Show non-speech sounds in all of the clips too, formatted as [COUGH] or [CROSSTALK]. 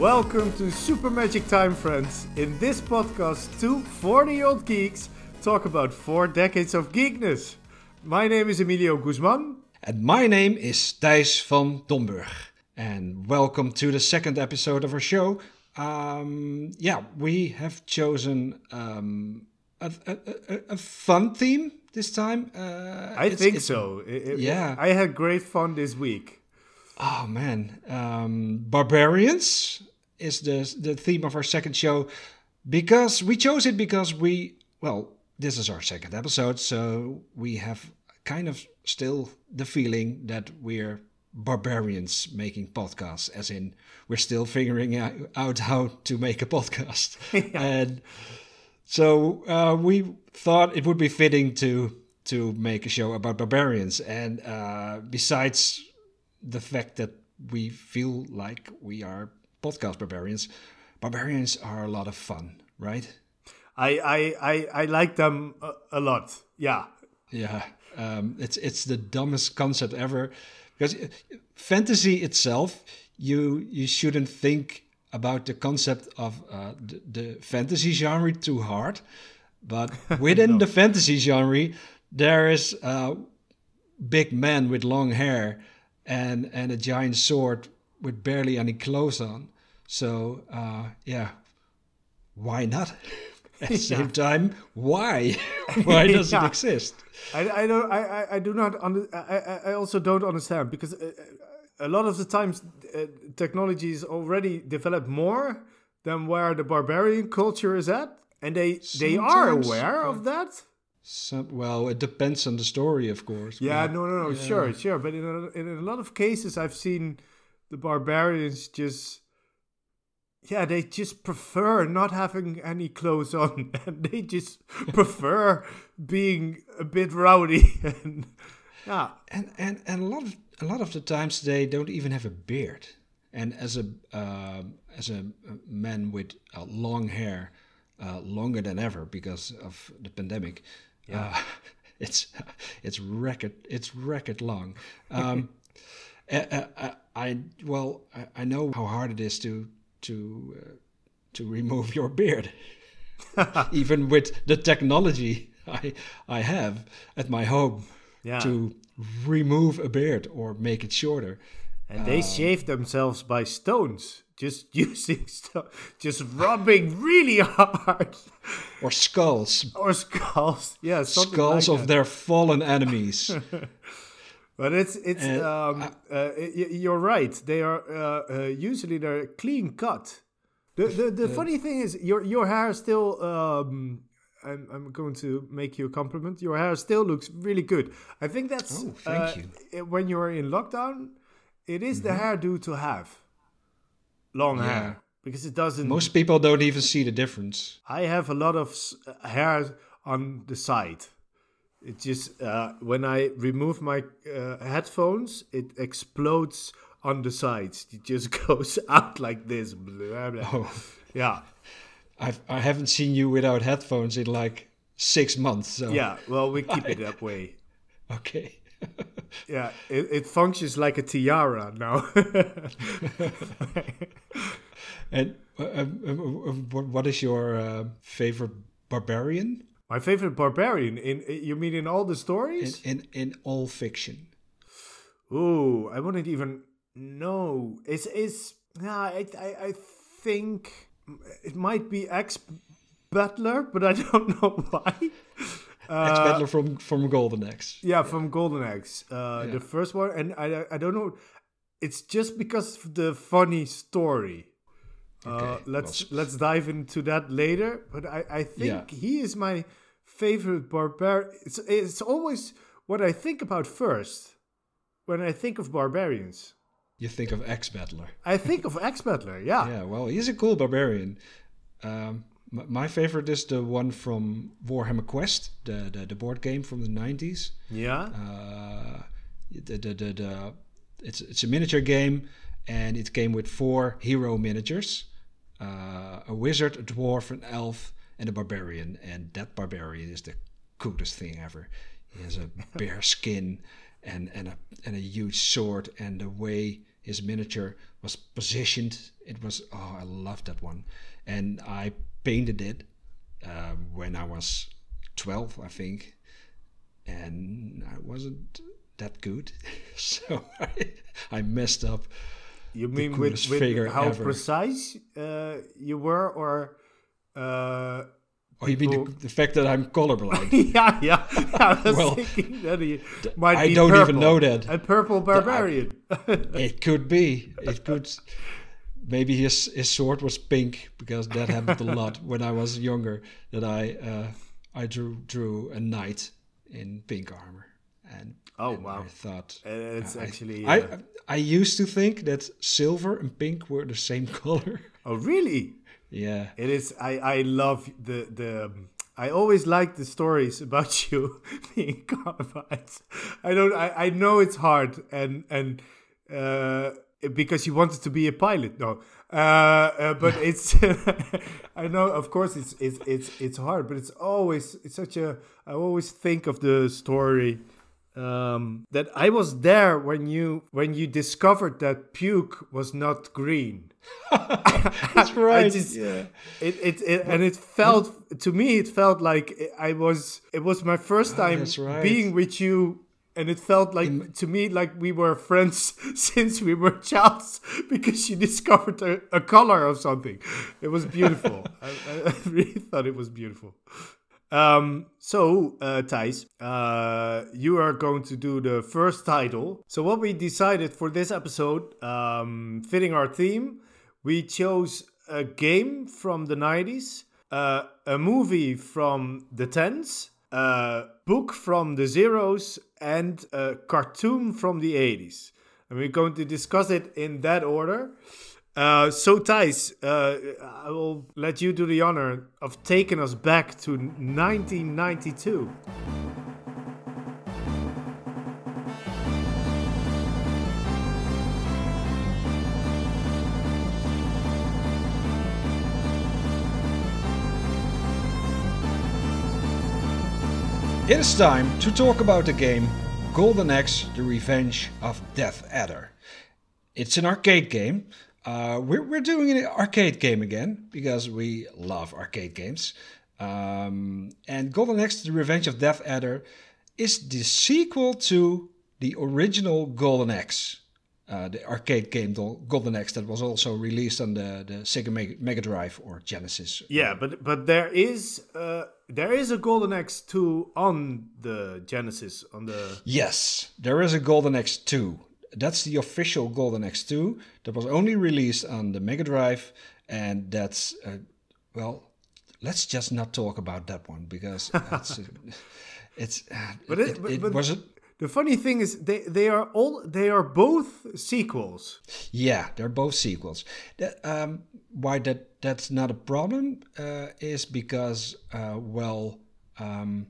Welcome to Super Magic Time, friends. In this podcast, two 40 year old geeks talk about four decades of geekness. My name is Emilio Guzman. And my name is Thijs van Domburg. And welcome to the second episode of our show. Um, yeah, we have chosen um, a, a, a, a fun theme this time. Uh, I it's- think it's- so. It- it- yeah. I had great fun this week. Oh man, um, barbarians is the the theme of our second show because we chose it because we well this is our second episode, so we have kind of still the feeling that we're barbarians making podcasts, as in we're still figuring out, how to make a podcast, [LAUGHS] and so uh, we thought it would be fitting to to make a show about barbarians, and uh, besides the fact that we feel like we are podcast barbarians. Barbarians are a lot of fun, right? I, I, I, I like them a, a lot. Yeah. Yeah, um, it's it's the dumbest concept ever because uh, fantasy itself, you you shouldn't think about the concept of uh, the, the fantasy genre too hard, but [LAUGHS] within the fantasy genre, there is a big man with long hair and and a giant sword with barely any clothes on. So uh, yeah, why not? [LAUGHS] At the same time, why? [LAUGHS] why does Yeah. it exist? I, I don't. I, I, do not. Under, I, I- also don't understand because uh, a lot of the times uh, technology is already developed more than where the barbarian culture is at, and they they are aware uh, of that. Some, well, it depends on the story, of course. Yeah, no, no, no, yeah. sure, sure. But in a, in a lot of cases, I've seen the barbarians just, yeah, they just prefer not having any clothes on, [LAUGHS] and they just [LAUGHS] prefer being a bit rowdy. [LAUGHS] And yeah, and and and a lot of a lot of the times they don't even have a beard. And as a um as a man with uh, long hair, uh, longer than ever because of the pandemic, uh, it's it's record it's record long. Um, uh, I well I, I know how hard it is to to uh, to remove your beard, [LAUGHS] even with the technology I I have at my home Yeah. to remove a beard or make it shorter. and they shave themselves by stones, just [LAUGHS] using just rubbing really hard, Or skulls. or skulls. Yeah, Skulls like of that. their fallen enemies. [LAUGHS] But it's it's And um uh, y- you're right. They are uh, uh, usually they're clean cut. The the, the [LAUGHS] funny thing is your your hair still um I'm I'm going to make you a compliment. Your hair still looks really good. I think that's Oh, thank uh, you. When you're in lockdown, it is the hairdo to have. Long Yeah. hair because it doesn't. Most people don't even see the difference. I have a lot of hair on the side. It just uh, when I remove my uh, headphones, it explodes on the sides. It just [LAUGHS] goes out like this. Blah, blah. Oh, Yeah, I've, I haven't seen you without headphones in like six months. So yeah. Well, we keep it that [LAUGHS] way. okay. [LAUGHS] Yeah, it, it functions like a tiara now. And uh, um, um, what- what is your uh, favorite barbarian my favorite barbarian in you mean in all the stories? in in all fiction? Ooh, I wouldn't even know. It's it's nah, I I, I think it might be Axe Battler, but I [LAUGHS] don't know why. Axe Battler from from Golden Axe. Yeah, from Golden Axe, uh, Yeah. the first one, and I I don't know. It's just because of the funny story. Uh, let's well, let's dive into that later. But I I think Yeah. he is my favorite barbarian. It's it's always what I think about first when I think of barbarians. You think of Axe Battler. I think of Axe Battler. [LAUGHS] Yeah. Yeah, well, he's a cool barbarian. Um, my favorite is the one from Warhammer Quest, the the, the board game from the nineties. Yeah. Uh, the, the, the, the, it's it's a miniature game, and it came with four hero miniatures: uh, a wizard, a dwarf, an elf, and a barbarian. And that barbarian is the coolest thing ever. He has a [LAUGHS] bear skin and and a and a huge sword, and the way his miniature was positioned. It was oh, I loved that one, and I painted it uh, when I was twelve, I think, and I wasn't that good, [LAUGHS] so I, I messed up. You mean with, with how ever. precise uh, you were, or? Uh, Oh, you mean the, the, fact that I'm colorblind? [LAUGHS] yeah, yeah. I was well, thinking that he might I be don't purple, even know that. A purple barbarian. I, [LAUGHS] it could be. It could. Maybe his his sword was pink because that happened a [LAUGHS] lot when I was younger. That I uh, I drew drew a knight in pink armor, and oh and wow! I thought uh, it's uh, actually. I, I I used to think that silver and pink were the same [LAUGHS] color. Oh really? Yeah, it is. I I love the the. I always like the stories about [LAUGHS] you being carbide. I don't. I, I know it's hard and and uh, because you wanted to be a pilot. No, uh, uh, but [LAUGHS] it's. I know, of course, it's it's it's it's hard, but it's always it's such a. I always think of the story um, that I was there when you when you discovered that puke was not green. [LAUGHS] That's [LAUGHS] right. Just, yeah. It, it, it and it felt to me it felt like I was it was my first ah, time right. being with you and it felt like In, to me like we were friends [LAUGHS] since we were childs because she discovered a, a color of something. It was beautiful. I, I really thought it was beautiful. Um, so, uh, Thijs, uh, you are going to do the first title. So, what we decided for this episode, um, fitting our theme, we chose a game from the 90s, uh, a movie from the 10s, a book from the zeros, and a cartoon from the 80s. And we're going to discuss it in that order. Uh, so, Thijs, uh, I will let you do the honor of taking us back to 1992. It is time to talk about the game Golden Axe The Revenge of Death Adder. It's an arcade game uh, we're, we're doing an arcade game again because we love arcade games. Um, and Golden Axe The Revenge of Death Adder is the sequel to the original Golden Axe, uh, the arcade game Golden Axe that was also released on the, the Sega Mega Drive or Genesis. Yeah, but but there is uh, there is a Golden Axe 2 on the Genesis on the Yes, there is a Golden Axe 2 that's the official Golden Axe 2 that was only released on the Mega Drive, and that's uh, well. Let's just not talk about that one because [LAUGHS] it's uh, it's. Uh, but it, it, but, it was. A, the funny thing is they, they are all they are both sequels. Yeah, they're both sequels. That, um, why that that's not a problem uh, is because uh, well. Um,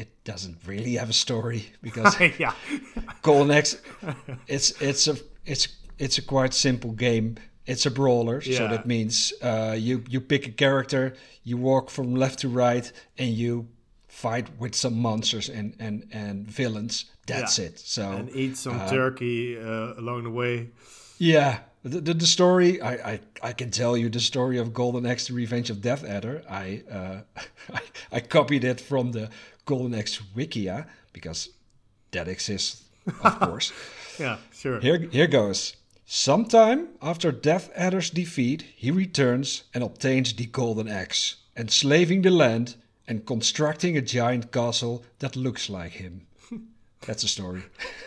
it doesn't really have a story because [LAUGHS] yeah. Golden Axe, it's it's a it's it's a quite simple game. It's a brawler, yeah. so that means uh, you you pick a character, you walk from left to right, and you fight with some monsters and and and villains. That's yeah. it. So and eat some uh, turkey uh, along the way. Yeah, the, the, the, story I, I I can tell you the story of Golden Axe: The Revenge of Death Adder. I uh, [LAUGHS] I, I copied it from the Golden Axe Wikia because that exists, of [LAUGHS] course. yeah, sure. Here, here goes. Sometime after Death Adder's defeat, he returns and obtains the Golden Axe, enslaving the land and constructing a giant castle that looks like him. [LAUGHS] That's a story. [LAUGHS]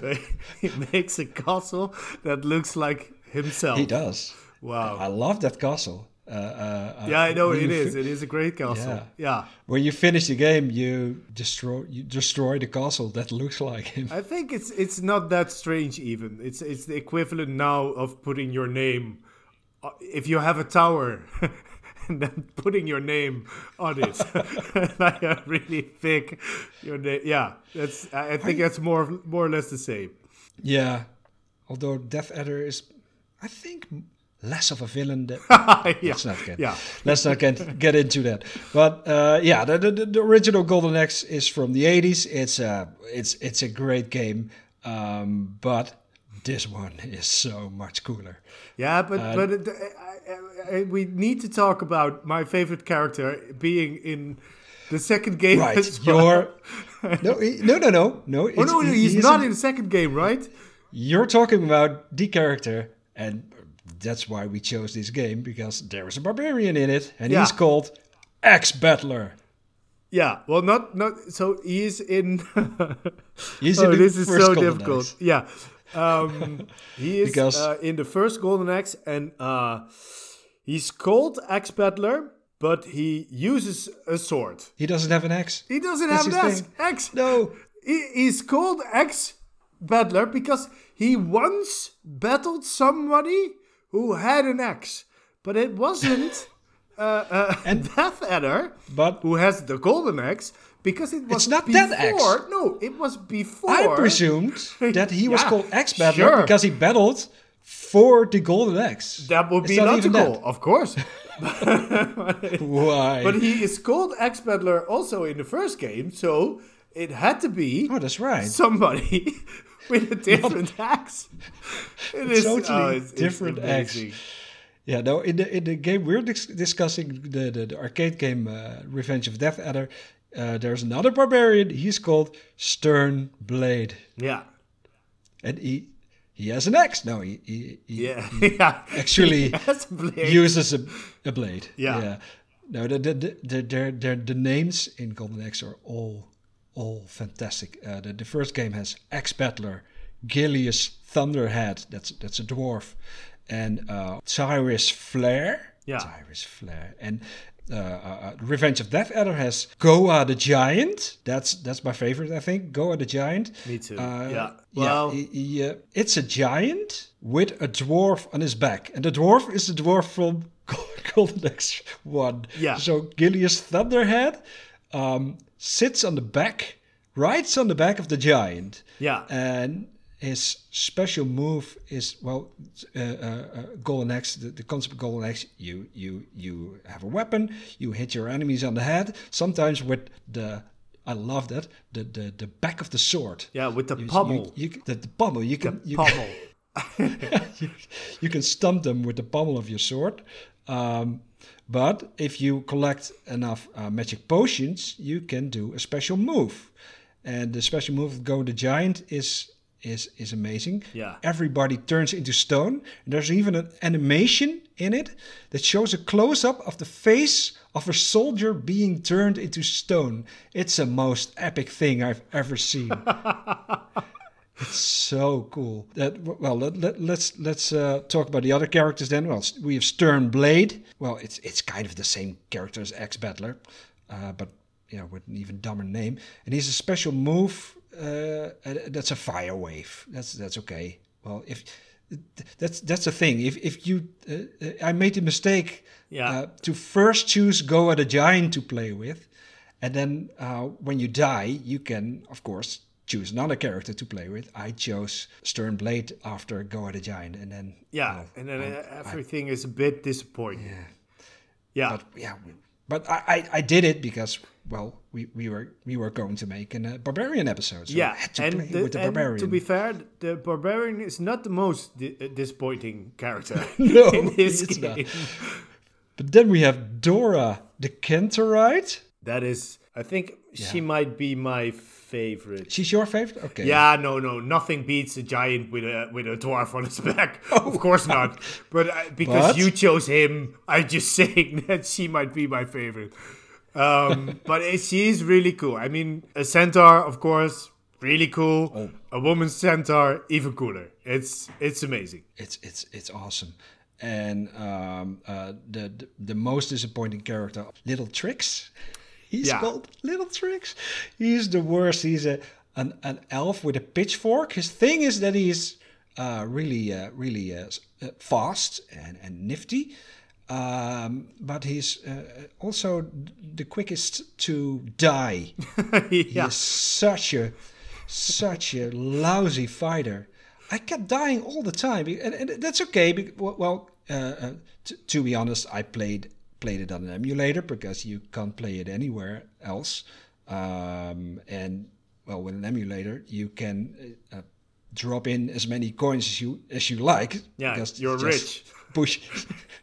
so he makes a castle that looks like himself. He does. Wow. I love that castle. Uh, yeah, I know it is. Fi- it is a great castle. Yeah. yeah. When you finish the game, you destroy you destroy the castle that looks like him. I think it's it's not that strange. Even it's it's the equivalent now of putting your name. Uh, if you have a tower. [LAUGHS] and then putting your name on it, [LAUGHS] like a really thick, your name. Yeah, that's. I think that's more more or less the same. Yeah, although Death Adder is, I think less of a villain. That, [LAUGHS] yeah. Let's not get, yeah. let's not get, get into that. But uh, yeah, the, the, the, original Golden Axe is from the 80s. It's a, it's, it's a great game. Um, but this one is so much cooler. Yeah, but but it, I, I, we need to talk about my favorite character being in the second game. Right, as well. you're [LAUGHS] no, no, no, no, no. Oh no, he's he isn't- in the second game, right? You're talking about the character, and that's why we chose this game because there is a barbarian in it, and Yeah. he's called Axe Battler. Yeah. Well, not not. So he is in. [LAUGHS] He's oh, in this is so difficult. Axe. Yeah. Um, [LAUGHS] he is Because- uh, in the first Golden Axe, and uh, he's called Axe Battler, but he uses a sword. He doesn't have an axe. He doesn't That's have an axe. axe. No. He, he's called Axe Battler because he once battled somebody who had an axe, but it wasn't [LAUGHS] uh, uh, [LAUGHS] Death Adder But who has the golden axe because it was It's not before. that axe. No, it was before. I presumed [LAUGHS] that he was Yeah, called Axe Battler sure. because he battled for the Golden Axe. that would be logical, of course. Why? But he is called Axe Battler also in the first game, so it had to be oh, that's right. somebody [LAUGHS] with a different axe. [LAUGHS] It is totally oh, it's- it's different axe. Yeah, no. In the in the game we're dis- discussing the, the the arcade game uh, Revenge of Death Adder. Uh, there's another barbarian. He's called Stern Blade, Yeah, and he he has an axe. No, he he, he yeah, [LAUGHS] yeah. actually a blade. uses a, a blade. Yeah. No, the the the the, the, the, the names in Golden Axe are all all fantastic. Uh, the, the first game has Axe Battler, Gilius Thunderhead. That's that's a dwarf, and uh, Cyrus Flare. Yeah. Cyrus Flare and. Uh, uh, uh, Revenge of Death Adder has Goa the Giant. That's that's my favorite, I think. Goa the Giant. Me too. Uh, yeah. Well, yeah, he- he, uh, it's a giant with a dwarf on his back, and the dwarf is the dwarf from [LAUGHS] Golden Axe One. Yeah. So Gilius Thunderhead um, sits on the back, rides on the back of the giant, yeah. and his special move is well, uh, uh, uh, Golden Axe. The, the concept of Golden Axe, you you you have a weapon, you hit your enemies on the head. Sometimes with the I love that the the, the back of the sword. yeah, with the You- pommel. You, you, the, the pommel. You can you, pommel. you, [LAUGHS] you can stump them with the pommel of your sword. Um, but if you collect enough uh, magic potions, you can do a special move. And the special move of Goa the Giant is is is amazing. Yeah. Everybody turns into stone. And there's even an animation in it that shows a close up of the face of a soldier being turned into stone. It's the most epic thing I've ever seen. [LAUGHS] It's so cool. That well, let, let, let's let's uh, talk about the other characters then. Well, we have Stern Blade. Well, it's it's kind of the same character as Axe Battler, uh, but yeah, with an even dumber name. And he's a special move. Uh, that's a fire wave. That's that's okay. Well, if that's that's the thing. If if you, uh, uh, I made the mistake Yeah. uh, to first choose Goa the Giant to play with, and then uh, when you die, you can of course choose another character to play with. I chose Stern Blade after Goa the Giant, and then Yeah, well, and then um, uh, everything is a bit disappointing. yeah. Yeah, But yeah, but I, I I did it because well we, we were we were going to make a barbarian episode. So yeah. I had to And, play the- with the and barbarian. to be fair, the barbarian is not the most di- uh, disappointing character [LAUGHS] No, in this it's game. not. but then we have Dora the Cantorite. That is, I think she might be my favorite. She's your favorite? Okay. Yeah, no, no, nothing beats a giant with a with a dwarf on his back. [LAUGHS] of course not. But uh, because But- you chose him, I'm just [LAUGHS] saying that she might be my favorite. Um, [LAUGHS] but uh, she's really cool. I mean, a centaur, of course, really cool. Oh. A woman centaur, even cooler. It's it's amazing. it's it's it's awesome. And um, uh, the, the the most disappointing character, Little Tricks. He's Yeah. called Little Tricks. He's the worst. He's a an, an elf with a pitchfork. His thing is that he's uh, really uh, really uh, uh, fast and, and nifty. Um, but he's uh, also the quickest to die. [LAUGHS] He yeah. is such a such a lousy fighter. I kept dying all the time, and, and that's okay. be- Well, uh, uh, to be honest, I played played it on an emulator because you can't play it anywhere else. Um, and well, with an emulator, you can uh, drop in as many coins as you as you like. Yeah, because you're rich. [LAUGHS] Push,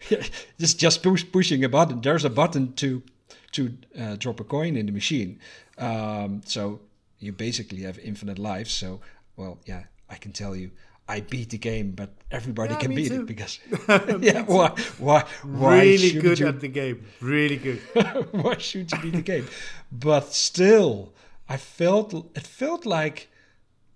[LAUGHS] just just push, pushing a button. There's a button to to uh, drop a coin in the machine. Um, so you basically have infinite lives. So well, yeah, I can tell you. I beat the game, but everybody Yeah, can beat too. it because [LAUGHS] [LAUGHS] yeah, why why why really good you at the game. Really good. [LAUGHS] why should you beat the game? But still, I felt it felt like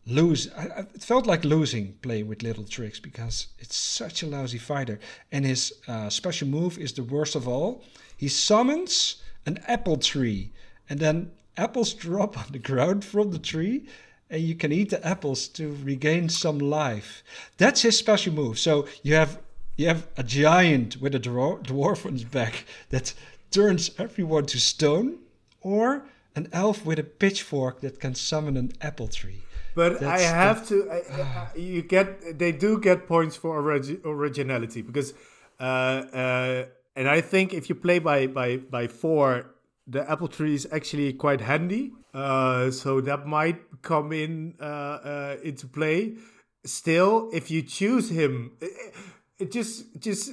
lose. I, it felt like losing playing with Little Tricks because it's such a lousy fighter, and his uh, special move is the worst of all. He summons an apple tree, and then apples drop on the ground from the tree. And you can eat the apples to regain some life. That's his special move. So you have you have a giant with a dwar- dwarf on his back that turns everyone to stone, or an elf with a pitchfork that can summon an apple tree. But I That's the- have to. I, I, you get. They do get points for origi- originality because, uh, uh, and I think if you play by by by four, the apple tree is actually quite handy. Uh, so that might come in uh, uh, into play. Still, if you choose him, it, it just just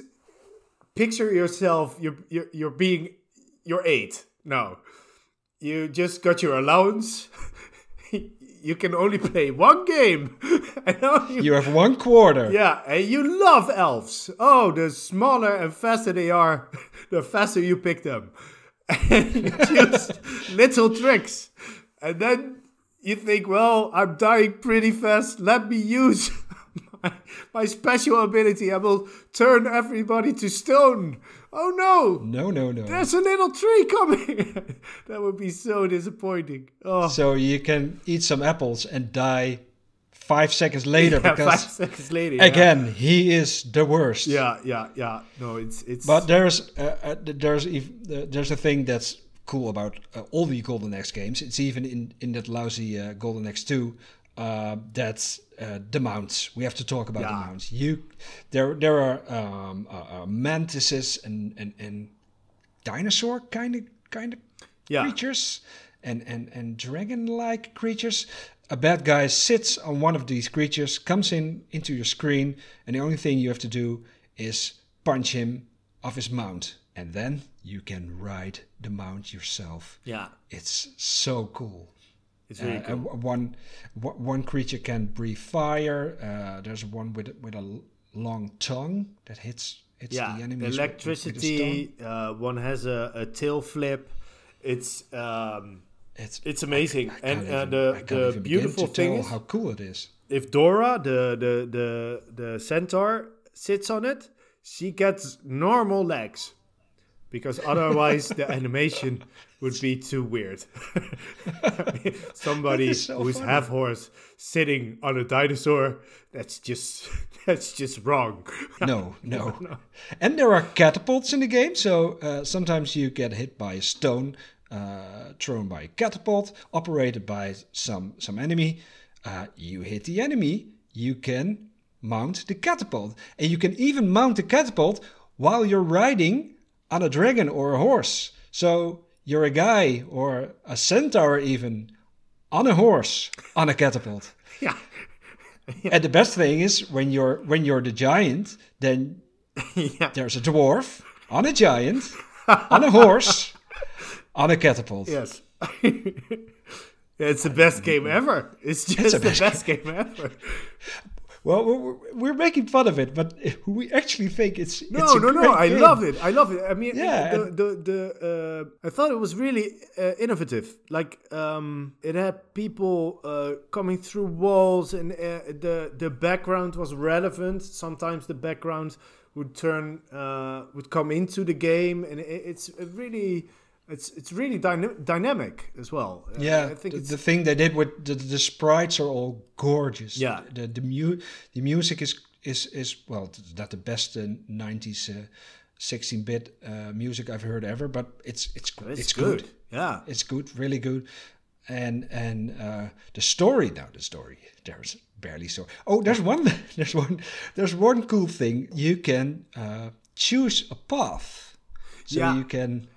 picture yourself. You're you're, you're being you're eight. No, you just got your allowance. [LAUGHS] you can only play one game. [LAUGHS] and you, You have one quarter. yeah, and you love elves. Oh, the smaller and faster they are, [LAUGHS] the faster you pick them. [LAUGHS] Choose little tricks. And then you think, well, I'm dying pretty fast. Let me use my, [LAUGHS] my special ability. I will turn everybody to stone. Oh no! No, no, no. There's a little tree coming. [LAUGHS] that would be so disappointing. Oh, So you can eat some apples and die five seconds later [LAUGHS] yeah, because seconds later. yeah. again he is the worst. Yeah, yeah, yeah. No, it's it's. But there's uh, uh, there's ev- uh, there's a thing that's cool about uh, all the Golden Axe games. It's even in in that lousy uh, Golden Axe two. Uh, that's uh, the mounts. We have to talk about the mounts. You, there, there are um, mantises and and and dinosaur kind of kind of Yeah. creatures and and and dragon-like creatures. A bad guy sits on one of these creatures, comes in into your screen, and the only thing you have to do is punch him off his mount, and then you can ride the mount yourself. yeah, It's so cool. it's really Uh, cool. one one creature can breathe fire. Uh, there's one with with a long tongue that hits hits yeah, the enemies. with- with- with electricity. Uh, one has a, a tail flip. It's um, It's it's amazing. I can't and uh, even- I the the beautiful thing is, how cool it is. if Dora, the the the the centaur, sits on it, she gets normal legs. Because otherwise, the [LAUGHS] animation would be too weird. [LAUGHS] Somebody so who's funny. half horse sitting on a dinosaur, that's just [LAUGHS] that's just wrong. No, no. And there are catapults in the game, so uh, sometimes you get hit by a stone uh, thrown by a catapult, operated by some some enemy. Uh, you hit the enemy, you can mount the catapult, and you can even mount the catapult while you're riding on a dragon or a horse. So you're a guy or a centaur even on a horse on a catapult. [LAUGHS] yeah. [LAUGHS] And the best thing is when you're when you're the giant, then [LAUGHS] yeah. there's a dwarf on a giant on a horse on a catapult. Yes. [LAUGHS] It's the best game ever. It's just the the best best, game ever. Well, we're, we're making fun of it, but we actually think it's No, it's no, no. I game. love it. I love it. I mean, Yeah, the and- the, the uh, I thought it was really uh, innovative. Like, um, it had people uh, coming through walls, and uh, the the background was relevant. Sometimes the background would turn uh, would come into the game, and it, it's really. It's it's really dyna- dynamic as well. Uh, Yeah, I think the, it's the thing they did with the, the sprites are all gorgeous. Yeah. the the, mu- the music is is is well, not the best uh, '90s uh, 16-bit uh, music I've heard ever, but it's it's it's, it's, good. good. Yeah. It's good, really good. And and uh, the story now, the story there's barely story. Oh, there's one, [LAUGHS] there's one, there's one cool thing. You can uh, choose a path, so Yeah. you can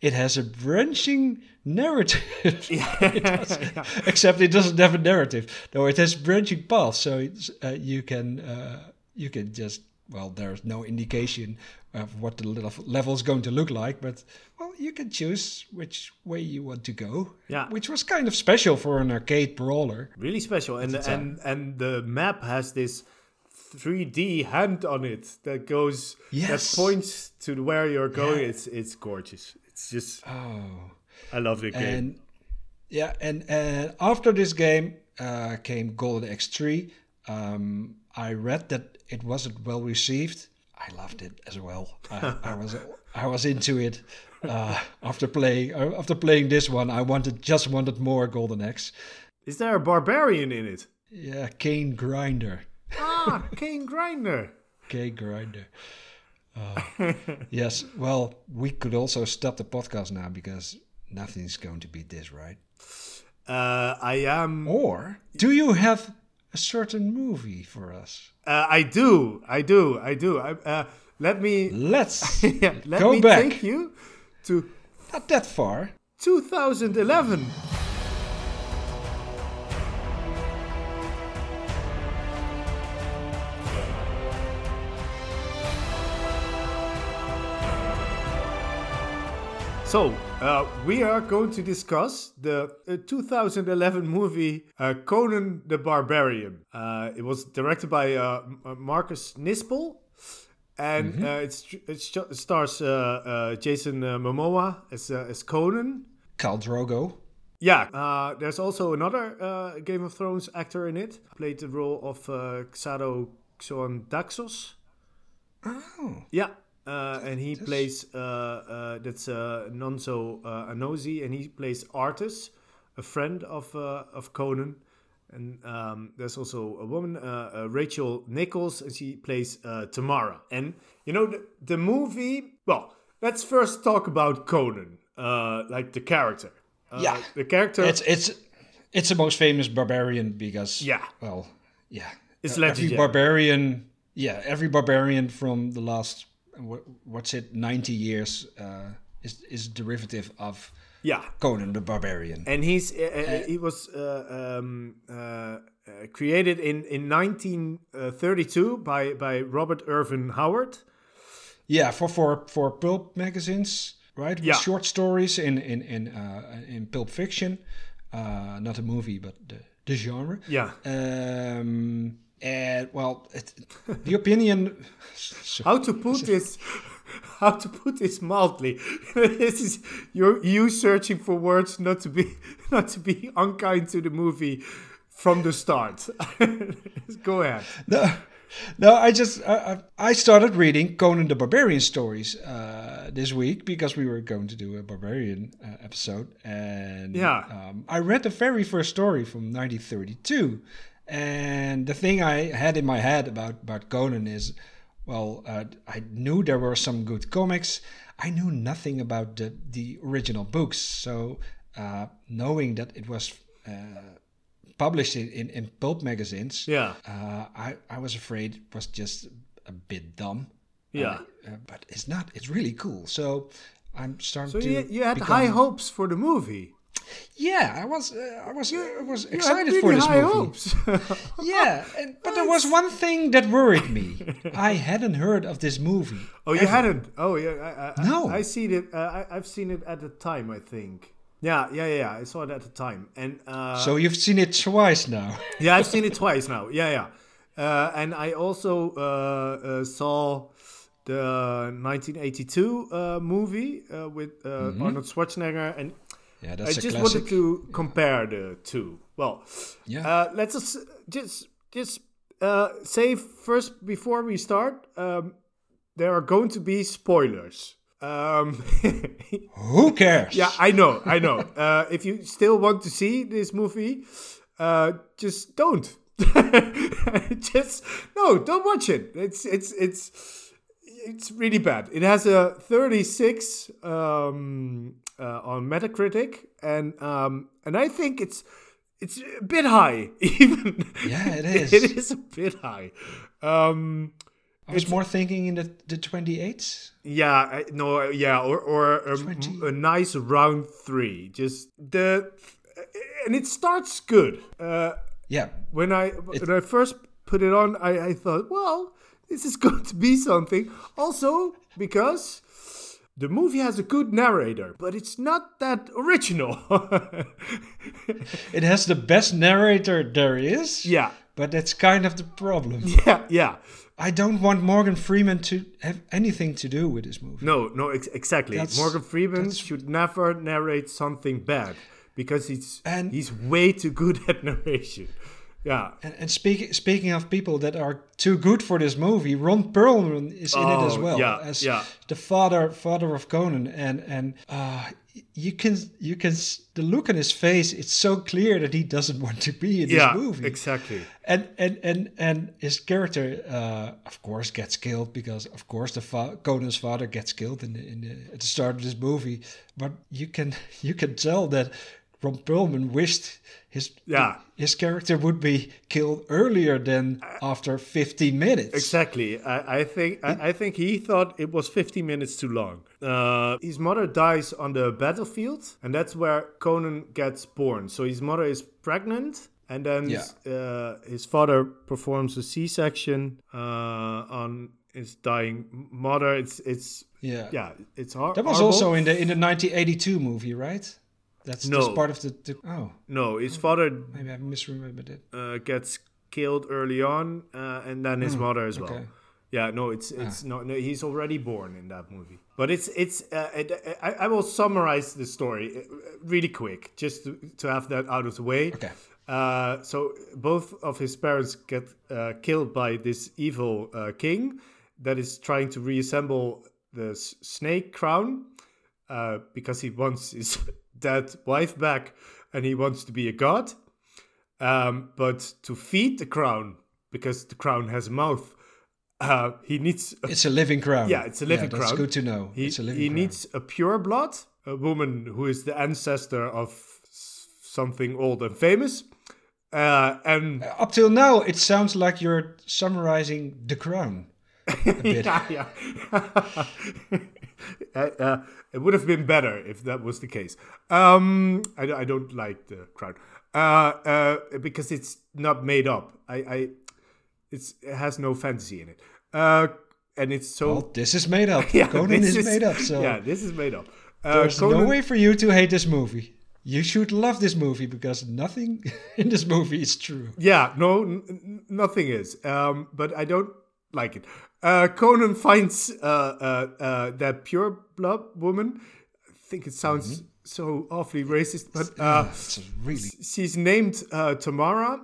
it has a branching narrative. [LAUGHS] It does- [LAUGHS] Except it doesn't have a narrative. No, it has branching paths, so it's, uh, you can uh, you can just well, there's no indication of what the level is going to look like, but well, you can choose which way you want to go. Yeah. which was kind of special for an arcade brawler. really special and and and the map has this 3d hand on it that goes Yes. that points to where you're going it's it's gorgeous it's just Oh. i love the game And yeah, and and after this game uh, came Golden Axe 3. Um, I read that it wasn't well received. I loved it as well. I, I was I was into it uh, after playing uh, after playing this one. I wanted just wanted more Golden Axe. is there a barbarian in it Yeah, Kain Grinder, ah Kain Grinder Kain Grinder. Uh, [LAUGHS] yes, well, we could also stop the podcast now because nothing's going to beat this, right? uh i am Or do you have a certain movie for us? uh, i do i do i do I, uh let me Let's [LAUGHS] yeah, let Go me back. take you to not that far. 2011 So, uh, we are going to discuss the uh, 2011 movie uh, Conan the Barbarian. Uh, it was directed by uh, uh, Marcus Nispel, and uh, it's, it stars uh, uh, Jason uh, Momoa as, uh, as Conan. Khal Drogo. Yeah, uh, there's also another uh, Game of Thrones actor in it. Played the role of uh, Xaro Xhoan-Daxos. Oh, Yeah, uh, and he plays uh, uh, that's uh, Nonso uh, Anozie, and he plays Artus, a friend of uh, of Conan. And um, there's also a woman, Rachel Nichols, and she plays uh, Tamara. And you know the, the movie. Well, let's first talk about Conan, uh, like the character. Uh, Yeah. the character. it's it's it's the most famous barbarian because Yeah. well, yeah, It's every legendary. barbarian, yeah, every barbarian from the last what's it, ninety years uh, is is derivative of yeah, Conan the Barbarian. and he's uh, uh, he was uh, um, uh, uh, created in in 1932 by by Robert Ervin Howard. Yeah, for for for pulp magazines, right? With Yeah. short stories in in in uh, in pulp fiction, uh, not a movie, but the, the genre. Yeah. Um, and well, it, the opinion. so- [LAUGHS] How to put this? How to put this mildly? [LAUGHS] this is you you searching for words not to be [LAUGHS] not to be unkind to the movie from the start. Go ahead. no, no. I just I, I I started reading Conan the Barbarian stories uh, this week because we were going to do a barbarian uh, episode, and Yeah. um, I read the very first story from 1932, and the thing I had in my head about about Conan is, well, uh, I knew there were some good comics. I knew nothing about the the original books, so uh, knowing that it was. Uh, published in, in, in pulp magazines Yeah. uh, I, I was afraid it was just a bit dumb. Yeah. Uh, but it's not. It's really cool. So I'm starting So to. you, you had become- high hopes for the movie. Yeah, I was. Uh, I was. I was excited really for this movie. hopes. [LAUGHS] Yeah, and, but there was one thing that worried me. I [LAUGHS] hadn't heard of this movie. oh, you hadn't? Oh, yeah. I, I, No. I, I seen it. Uh, I, I've seen it at the time. I think. Yeah, yeah, yeah. I saw it at the time, and uh, So you've seen it twice now. [LAUGHS] Yeah, I've seen it twice now. Yeah, yeah. Uh, and I also uh, uh, saw the 1982 uh, movie uh, with uh, Arnold Schwarzenegger, and Yeah, I that's a just classic. wanted to compare the two. Well, Yeah. uh, let's just just just uh, say first before we start, um, there are going to be spoilers. Um, [LAUGHS] Who cares? yeah, I know, I know. Uh, if you still want to see this movie, uh, just don't. [LAUGHS] just no, don't watch it. It's it's it's it's really bad. It has a 36 um, uh, on Metacritic, and um, and I think it's it's a bit high. [LAUGHS] Even Yeah, it [LAUGHS] is. it is a bit high. Um, I was more thinking in the the 28th. Yeah, I, no, uh, yeah, or or a, a nice round three. Just the, and it starts good. Uh, Yeah, when I when I first put it on, I, I thought, well, this is [LAUGHS] going to be something. Also because the movie has a good narrator, but it's not that original. it has the best narrator there is. yeah, But that's kind of the problem. [LAUGHS] yeah, yeah. I don't want Morgan Freeman to have anything to do with this movie. No, no, ex- exactly. That's- Morgan Freeman should never narrate something bad because he's And- he's way too good at [LAUGHS] narration. Yeah. And, and speaking speaking of people that are too good for this movie, Ron Perlman is in it as Oh, well yeah, as yeah. the father father of Conan, and and uh, you can you can the look on his face. It's so clear that he doesn't [LAUGHS] want to be in Yeah, this movie. exactly. and and and and his character, uh, of course, gets killed because, of course, the fa- Conan's father gets killed in the, in the, at the start of this movie. But you can [LAUGHS] you can tell that Ron Perlman wished his Yeah. his character would be killed earlier than after 15 minutes. Exactly. I, I think I, I think he thought it was 15 minutes too long. Uh, his mother dies on the battlefield, and that's where Conan gets born. So his mother is pregnant, and then Yeah. uh, his father performs a C-section uh, on his dying mother. It's it's Yeah. yeah, it's hard. That was also in the in the 1982 movie, right? That's, No. part of the, the oh no. His father maybe I misremembered it. uh, gets killed early on, uh, and then his mother as well. Okay. Yeah, no, it's it's no, no, he's already born in that movie. But it's it's uh, it, I, I will summarize the story uh, really quick, just to, to have that out of the way. Okay. Uh, so both of his parents get uh, killed by this evil uh, king that is trying to reassemble the s- snake crown uh, because he wants his [LAUGHS] dead wife back and he wants to be a god. Um, but to feed the crown, because the crown has a mouth, uh, he needs a It's a living crown. Yeah, it's a living That's crown. That's good to know. he, it's a living he crown. needs a pure blood, a woman who is the ancestor of something old and famous. Uh, and Up till now, it sounds like you're summarizing the crown. A [LAUGHS] bit. yeah, yeah. [LAUGHS] [LAUGHS] uh, uh, it would have been better if that was the case. Um, I, I don't like the crowd uh, uh, because it's not made up. I, I it's, it has no fantasy in it, uh, and it's so. Well, this is made up. [LAUGHS] yeah, Conan this is, made up, so yeah, this is made up. Uh, there's Conan- no way for you to hate this movie. You should love this movie because nothing [LAUGHS] in this movie is true. Yeah, no, nothing is. Um, but I don't like it. Uh, Conan finds uh, uh, uh, that pure blood woman. I think it sounds so awfully racist, but uh, It's really she's named uh, Tamara.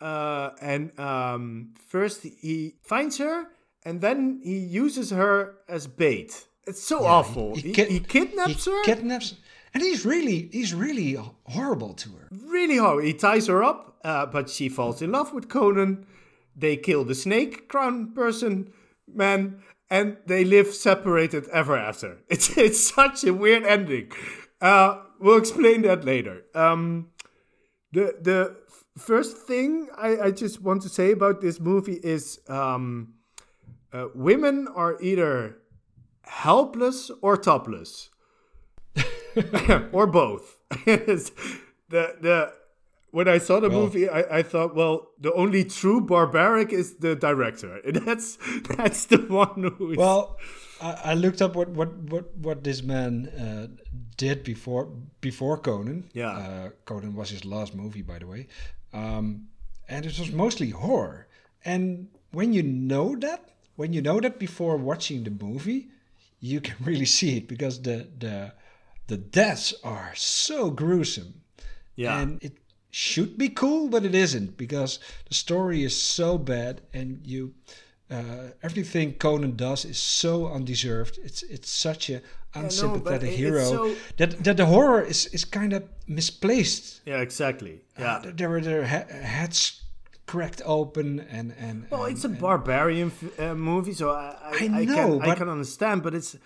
Uh, and um, first he finds her, and then he uses her as bait. It's so awful. He, he kidnaps he her. kidnaps, and he's really he's really horrible to her. really hard. He ties her up, uh, but she falls in love with Conan. They kill the snake crown person, man, and they live separated ever after. [LAUGHS] It's it's such a weird ending. Uh, we'll explain that later. Um, the the first thing I, I just want to say about this movie is um, uh, women are either helpless or topless [LAUGHS] [LAUGHS] or both. The the when I saw the movie, I, I thought, well, the only true barbaric is the director. And [LAUGHS] that's that's the one who is. Well, I, I looked up what what what what this man uh, did before before Conan. Yeah. uh, Conan was his last movie, by the way, um, and it was mostly horror. And when you know that, when you know that before watching the movie, you can [LAUGHS] really see it because the the the deaths are so gruesome. yeah, And it should be cool, but it isn't because the story is so bad, and you uh, everything Conan does is so undeserved. It's it's such a unsympathetic it- it's hero so- that that the horror is is kind of misplaced. yeah, exactly. Yeah. Uh, there were their he- heads cracked open, and and well, and- it's a barbarian f- uh, movie, so I I, I know, can, I can understand, but it's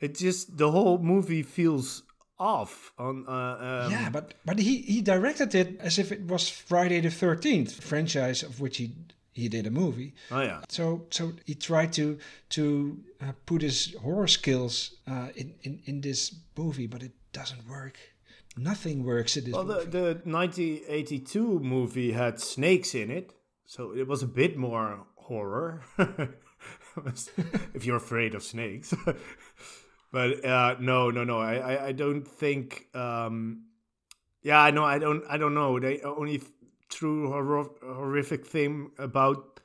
it just the whole movie feels off on. Uh, um, yeah, but but he he directed it as if it was Friday the Thirteenth franchise of which he he did a movie. Oh yeah. So so he tried to to uh, put his horror skills uh, in, in in this movie, but it doesn't work. Nothing works in this Well, movie. the, the 1982 movie had snakes in it, so it was a bit more horror. [LAUGHS] if you're afraid of snakes. [LAUGHS] but uh, no, no, no. I, I, I don't think. Um, yeah, I know. I don't. I don't know. The only true horror, horrific thing about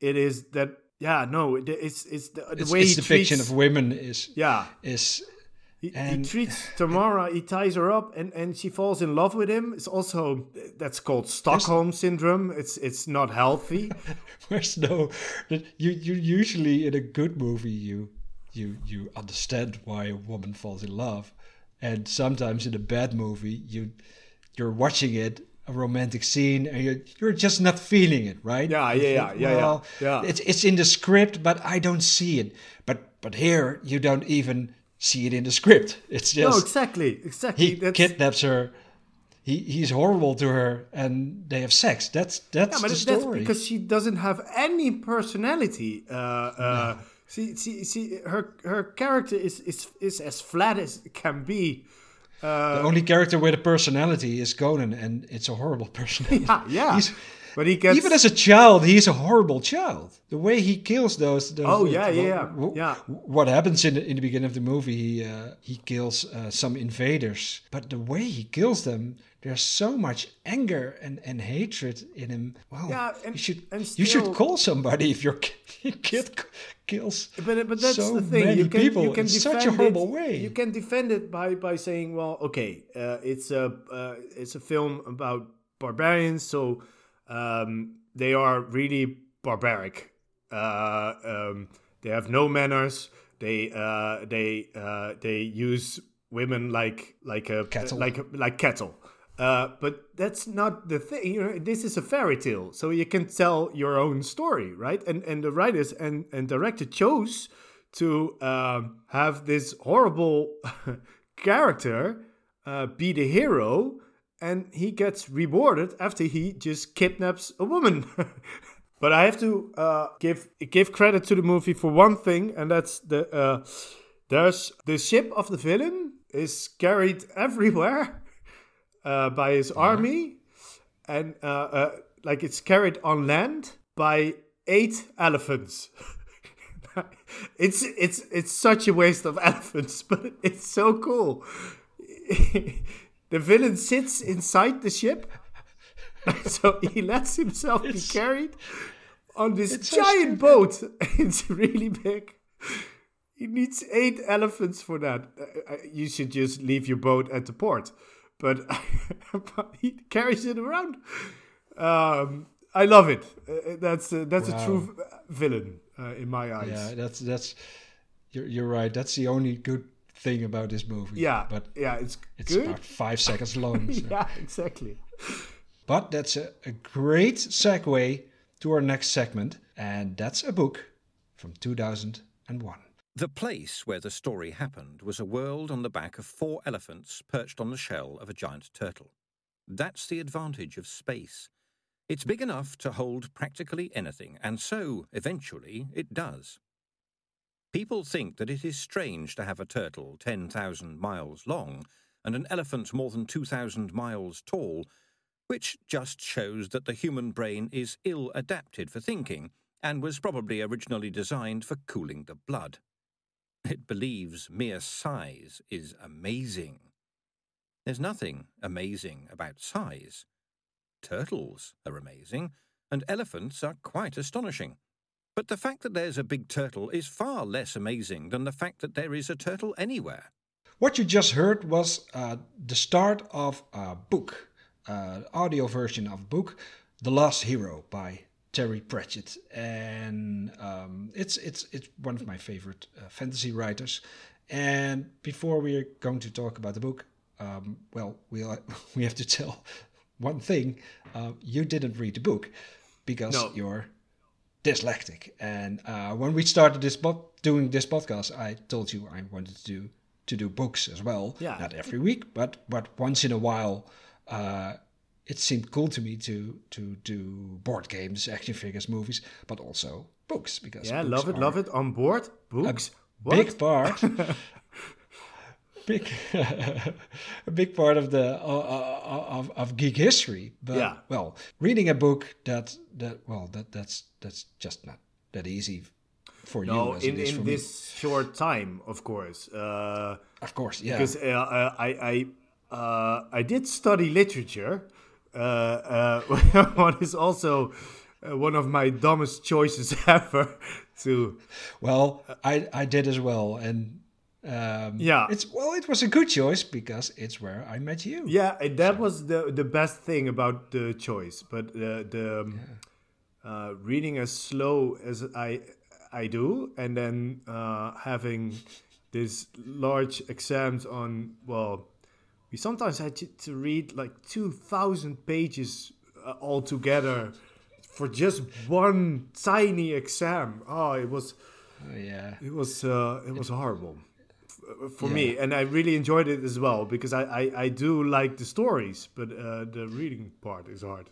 it is that. Yeah, no. It's it's the, the its, way its he depiction treats. of women is yeah, is he, he treats Tamara. He ties her up, and, and she falls in love with him. It's also that's called Stockholm syndrome. It's it's not healthy. [LAUGHS] there's no you you usually in a good movie you you you understand why a woman falls in love, and sometimes in a bad movie you you're watching it a romantic scene and you're, you're just not feeling it right Yeah, yeah, yeah, think, yeah, yeah, well, yeah. it's it's in the script but I don't see it but but here you don't even see it in the script it's just no, exactly, exactly. he that's, kidnaps her. He he's horrible to her, and they have sex. That's that's yeah, but the that's story. because she doesn't have any personality. Uh, uh, she, she, she, her, her character is, is, is as flat as it can be. the only character with a personality is Conan, and it's a horrible [LAUGHS] personality. Yeah, yeah. He's- but he gets even as a child, he's a horrible child. The way he kills those. those Oh, yeah, wh- yeah, yeah. What happens in the, in the beginning of the movie? He uh, he kills uh, some invaders, but the way he kills them, there's so much anger and, and hatred in him. Wow, Yeah, and- you should and you should call somebody if your [LAUGHS] kid kills. But but that's so the thing. many You can people you can in defend such a horrible it, way. You can defend it by by saying, well, okay, uh, it's a uh, it's a film about barbarians, so um, they are really barbaric. Uh, um, they have no manners. They uh, they uh, they use women like like a Cattle. like like cattle. Uh, but that's not the thing. You know, this is a fairy tale, so you can tell your own story, right? And and the writers and and director chose to um, have this horrible [LAUGHS] character uh, be the hero, and he gets rewarded after he just kidnaps a woman. [LAUGHS] but I have to uh, give give credit to the movie for one thing, and that's the uh, there's the ship of the villain is carried [LAUGHS] everywhere uh, by his army, and uh, uh, like it's carried on land by eight elephants. [LAUGHS] it's it's it's such a waste of [LAUGHS] elephants, but it's so cool. [LAUGHS] the villain sits inside the ship, so he lets himself be carried on this it's giant boat. it's really big. He needs eight elephants for that. Uh, uh, you should just leave your boat at the port. [LAUGHS] But he carries it around. Um, I love it. Uh, that's uh, that's a true villain uh, in my eyes. Yeah, that's that's you're you're right. That's the only good thing about this movie. Yeah, but yeah, it's, it's good. about five seconds [LAUGHS] long. so. yeah, exactly. But that's a, a great segue to our next segment, and that's a book from 2001. The place where the story happened was a world on the back of four elephants perched on the shell of a giant turtle. That's the advantage of space. It's big enough to hold practically anything, and so, eventually, it does. People think that it is strange to have a turtle 10,000 miles long and an elephant more than 2,000 miles tall, which just shows that the human brain is ill adapted for thinking and was probably originally designed for cooling the blood. It believes mere size is amazing. There's nothing amazing about size. Turtles are amazing, and elephants are quite astonishing. But the fact that there's a big turtle is far less amazing than the fact that there is a turtle anywhere. What you just heard was uh, the start of a book, uh, audio version of book, The Last Hero by Terry Pratchett, and um, it's it's it's one of my favorite uh, fantasy writers. And before we are going to talk about the book, um, well, we will [LAUGHS] we have to tell one thing: uh, you didn't read the book because No. you're dyslexic. And uh, when we started this po- doing this podcast, I told you I wanted to do to do books as well. Yeah. Not every week, but but once in a while, uh, it seemed cool to me to to do board games, action figures, movies, but also books because Yeah, books love it, love it. On board, books. Big part. [LAUGHS] big, [LAUGHS] a big part of the uh, of, of geek history. But Yeah. well, reading a book that that well that that's that's just not that easy for you No, as in, in this short time, of course. Uh. Of course, yeah. because uh, uh, I I uh, I did study literature. Uh, uh, [LAUGHS] what is also uh, one of my dumbest choices [LAUGHS] ever. To Well, I I did as well, and um, Yeah. it's well, it was a good choice because it's where I met you. yeah, and that was the the best thing about the choice. But uh, the um, uh, reading as slow as I I do, and then uh, having these large exams on well, we sometimes had to, to read like two thousand pages uh, all together for just one tiny exam. Oh, it was Oh, yeah. it was uh, it was horrible for me, and I really enjoyed it as well because I I, I do like the stories, but uh, the reading part is hard.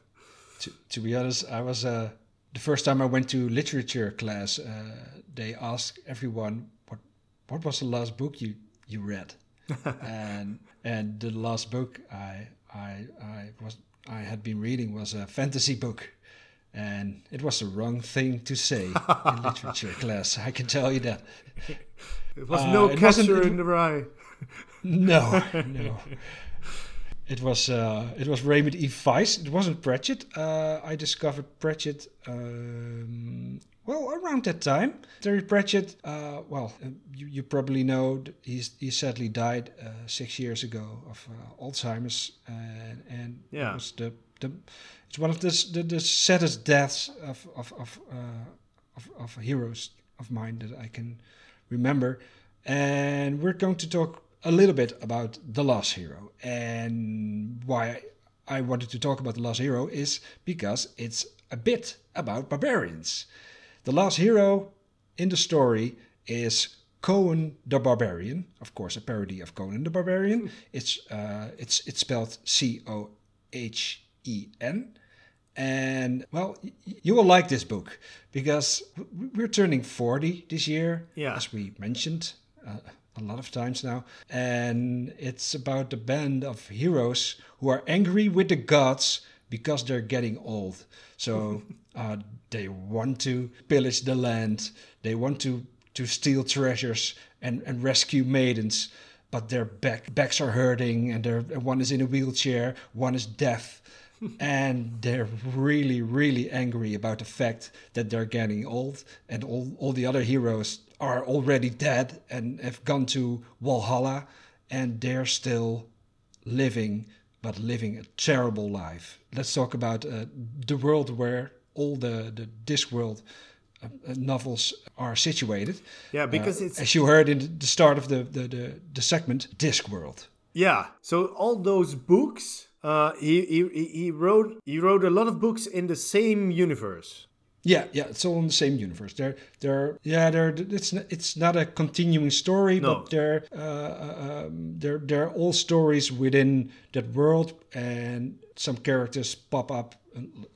to, to be honest, I was uh, the first time I went to literature class. Uh, they asked everyone what what was the last book you you read, [LAUGHS] and and the last book I I I was I had been reading was a fantasy book. And it was the wrong thing to say in [LAUGHS] literature class. I can tell you that. It was Uh, no catcher in the rye. No, [LAUGHS] no. It was uh, it was Raymond E. Feist. It wasn't Pratchett. Uh, I discovered Pratchett um, well around that time. Terry Pratchett. Uh, well, uh, you, you probably know he's he sadly died uh, six years ago of uh, Alzheimer's, and and Yeah. it was the, the it's one of the the, the saddest deaths of of of, uh, of of heroes of mine that I can remember. And we're going to talk a little bit about The Last Hero. And why I wanted to talk about The Last Hero is because it's a bit about barbarians. The Last Hero in the story is Cohen the Barbarian, of course, a parody of Conan the Barbarian. It's uh, it's it's spelled C O H E N. And well, you will like this book because we're turning 40 this year, Yeah. as we mentioned uh, a lot of times now. And it's about the band of heroes who are angry with the gods because they're getting old. So [LAUGHS] uh, they want to pillage the land, they want to, to steal treasures and, and rescue maidens. But their back, backs are hurting, and they're, one is in a wheelchair, one is deaf and they're really really angry about the fact that they're getting old and all, all the other heroes are already dead and have gone to valhalla and they're still living but living a terrible life let's talk about uh, the world where all the, the discworld uh, uh, novels are situated Yeah, because Uh, it's as you heard in the start of the, the, the, the segment discworld Yeah. So all those books, uh, he, he he- wrote he wrote a lot of books in the same universe. Yeah, yeah, it's all in the same universe. They're, they're, yeah, they're. It's not, it's not a continuing story, No. but they're, uh, um, they're, they're all stories within that world, and some characters pop up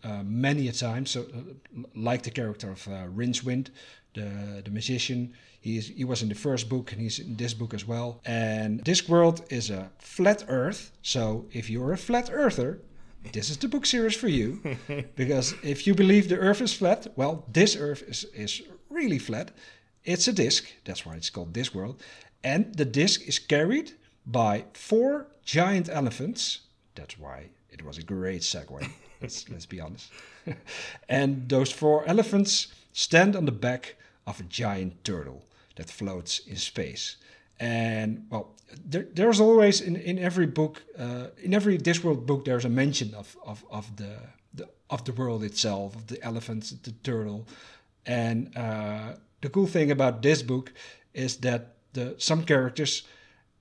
uh, many a time. So, uh, like the character of uh, Rincewind, the the magician. He's, he was in the first book, and he's in this book as well. And this world is a flat Earth. So, if you're a flat Earther, this is the book series for you. [LAUGHS] Because if you believe the earth is flat well this earth is, is really flat. It's a disk. That's why it's called this world. And the disk is carried by four giant elephants. That's why it was a great segue. [LAUGHS] Let's, let's be honest. [LAUGHS] And those four elephants stand on the back of a giant turtle that floats in space. And well there, there's always in, in every book uh, in every discworld book there's a mention of, of, of the, the of the world itself of the elephants the turtle. And uh, the cool thing about this book is that the some characters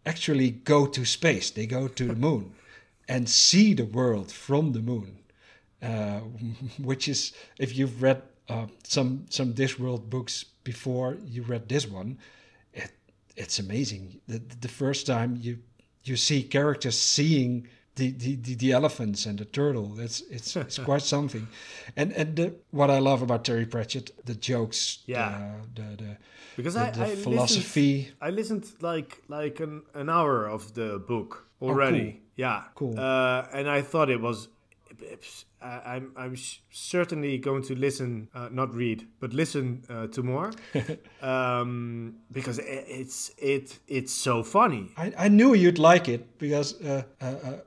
actually go to space. They go to the [LAUGHS] moon and see the world from the moon uh, [LAUGHS] which is if you've read uh, some some Discworld books before you read this one, it it's amazing. The, the first time you you see characters seeing the, the, the, the elephants and the turtle. That's it's it's [LAUGHS] quite something. And and the, what I love about Terry Pratchett, the jokes, Yeah. the the, the because the, I, the I philosophy. Listened, I listened like like an, an hour of the book already. Yeah, Oh, Cool. Uh, and I thought it was. I'm I'm certainly going to listen, uh, not read, but listen uh, to more, [LAUGHS] um, because i it's it it's so funny. I, I knew you'd like it because uh, uh, uh,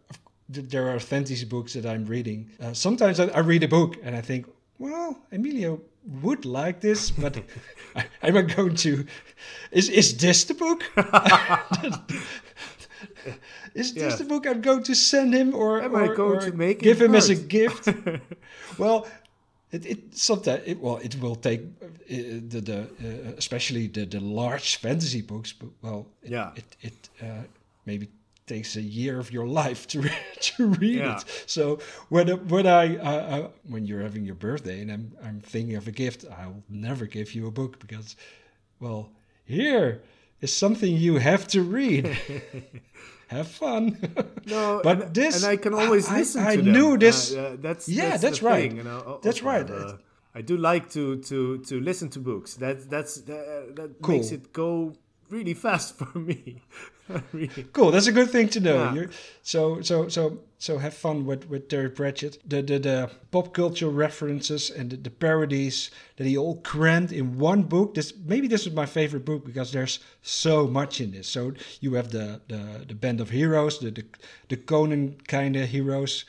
there are fantasy books that I'm reading. Uh, sometimes I, I read a book and I think, well, Emilio would like this, but [LAUGHS] I, I'm not going to. Is is this the book? [LAUGHS] [LAUGHS] is this Yeah. the book I'm going to send him, or, Am I going to make give him him as a gift? [LAUGHS] well, it, it sometimes it well it will take uh, the the uh, especially the the large fantasy books. But well, it, Yeah. it it uh, maybe takes a year of your [LAUGHS] life to to read Yeah. it. So when when I uh, uh, when you're having your birthday and I'm I'm thinking of a gift, I'll never give you a book because, well, here is something you have to read. [LAUGHS] have fun. [LAUGHS] No, but and, this and I can always I- listen I to them. knew this- Uh, uh, that's Yeah, that's, that's the right. Thing, you know, al- That's also, right. uh, I do like to to to listen to books. That that's that, that Cool. makes it go really fast [LAUGHS] for me. [LAUGHS] really. cool. That's a good thing to know. Yeah. You're, so so so so have fun with with Terry Pratchett. The the, the pop culture references and the, the parodies that he all crammed in one book. This maybe this is my favorite book because there's so much in this. So you have the the, the band of heroes, the the, the Conan kind of heroes.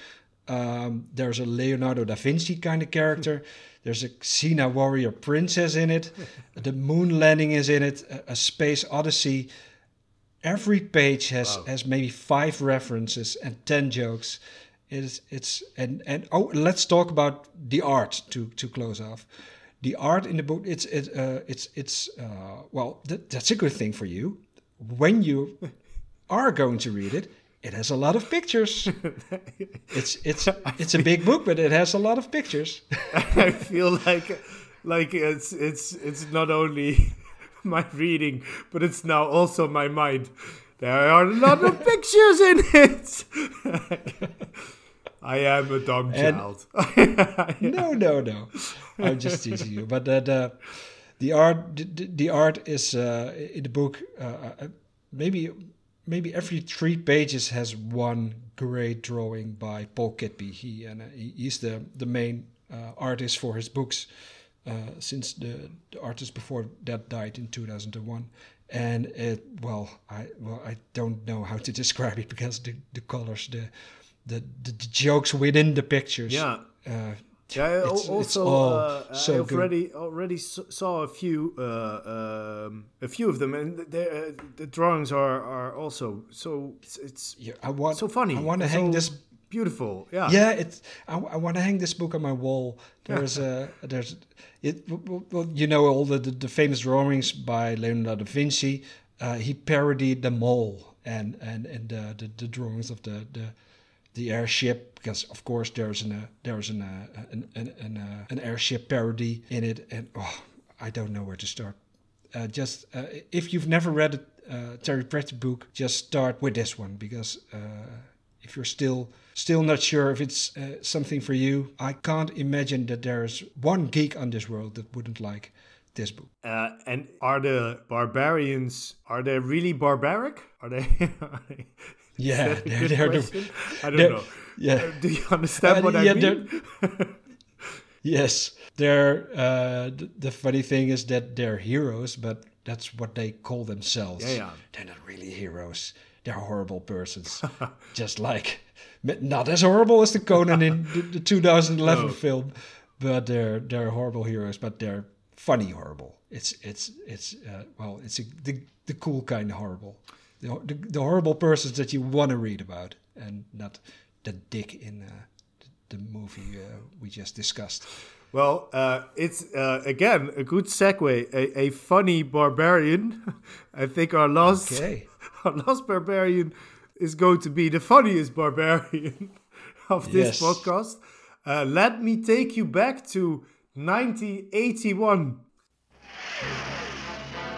Um, there's a Leonardo da Vinci kind of character. [LAUGHS] There's a Xena warrior princess in it. The moon landing is in it. A, a space odyssey every page has has maybe five references and ten jokes. It's it's and and oh let's talk about the art to to close off. The art in the book it's it uh, it's it's uh, well th- that's a good thing for you. When you [LAUGHS] are going to read it it has a lot of pictures. [LAUGHS] It's it's it's a big book but it has a lot of pictures. [LAUGHS] I feel like like it's it's it's not only [LAUGHS] my reading, but it's now also my mind. There are a lot of pictures in it. [LAUGHS] I am a dumb And- child. [LAUGHS] no, no, no. I'm just teasing you. But the the, the art the, the- art is uh, in the book. Uh, uh, maybe maybe every three pages has one great drawing by Paul Kidby. He and uh, he, he's the the main uh, artist for his books uh, since the, the artist before that died in 2001. And it well, I well I don't know how to [LAUGHS] describe it because the the colors the the, the, the jokes within the pictures. Yeah. Uh, Yeah, I It's- it's also all uh, so I good. already already saw a few uh, um, a few of them, and the, uh, the drawings are are also so it's, it's yeah, I want so funny. I want to and hang so this beautiful. Yeah, Yeah, it's. I, I want to hang this book on my wall. There's a there's it. Well, you know all the, the the famous drawings by Leonardo da Vinci. Uh, he parodied them all, and and and uh, the the drawings of the the the airship because of course there's an uh, there's an uh, an an an, uh, an airship parody in it, and oh, I don't know where to start. Uh, just uh, if you've never read a uh, Terry Pratchett book, just start with this one because uh, if you're still still not sure if it's uh, something for you, I can't imagine that there's one geek on this world that wouldn't like this book. Uh, and are the barbarians are they really barbaric? Are they? [LAUGHS] are they- Yeah, they're- they're the- I don't they're- know. yeah. Uh, do you understand Uh, what I yeah, mean? Yes, they're. Uh, th- the funny thing is that they're heroes, but that's what they call themselves. Yeah, yeah. They're not really heroes. They're horrible persons, [LAUGHS] just like not as horrible as the Conan in [LAUGHS] the, the 2011 No. film, but they're they're horrible heroes. But they're funny horrible. It's it's it's uh, well, it's a, the the cool kind of horrible, the, the, the horrible persons that you want to read about, and not the dick in. Uh, the movie uh, we just discussed. Well, uh, it's uh, again a good segue. A, a funny barbarian. [LAUGHS] I think our last Okay. [LAUGHS] our last barbarian is going to be the funniest barbarian [LAUGHS] of this Yes. podcast. Uh, let me take you back to 1981.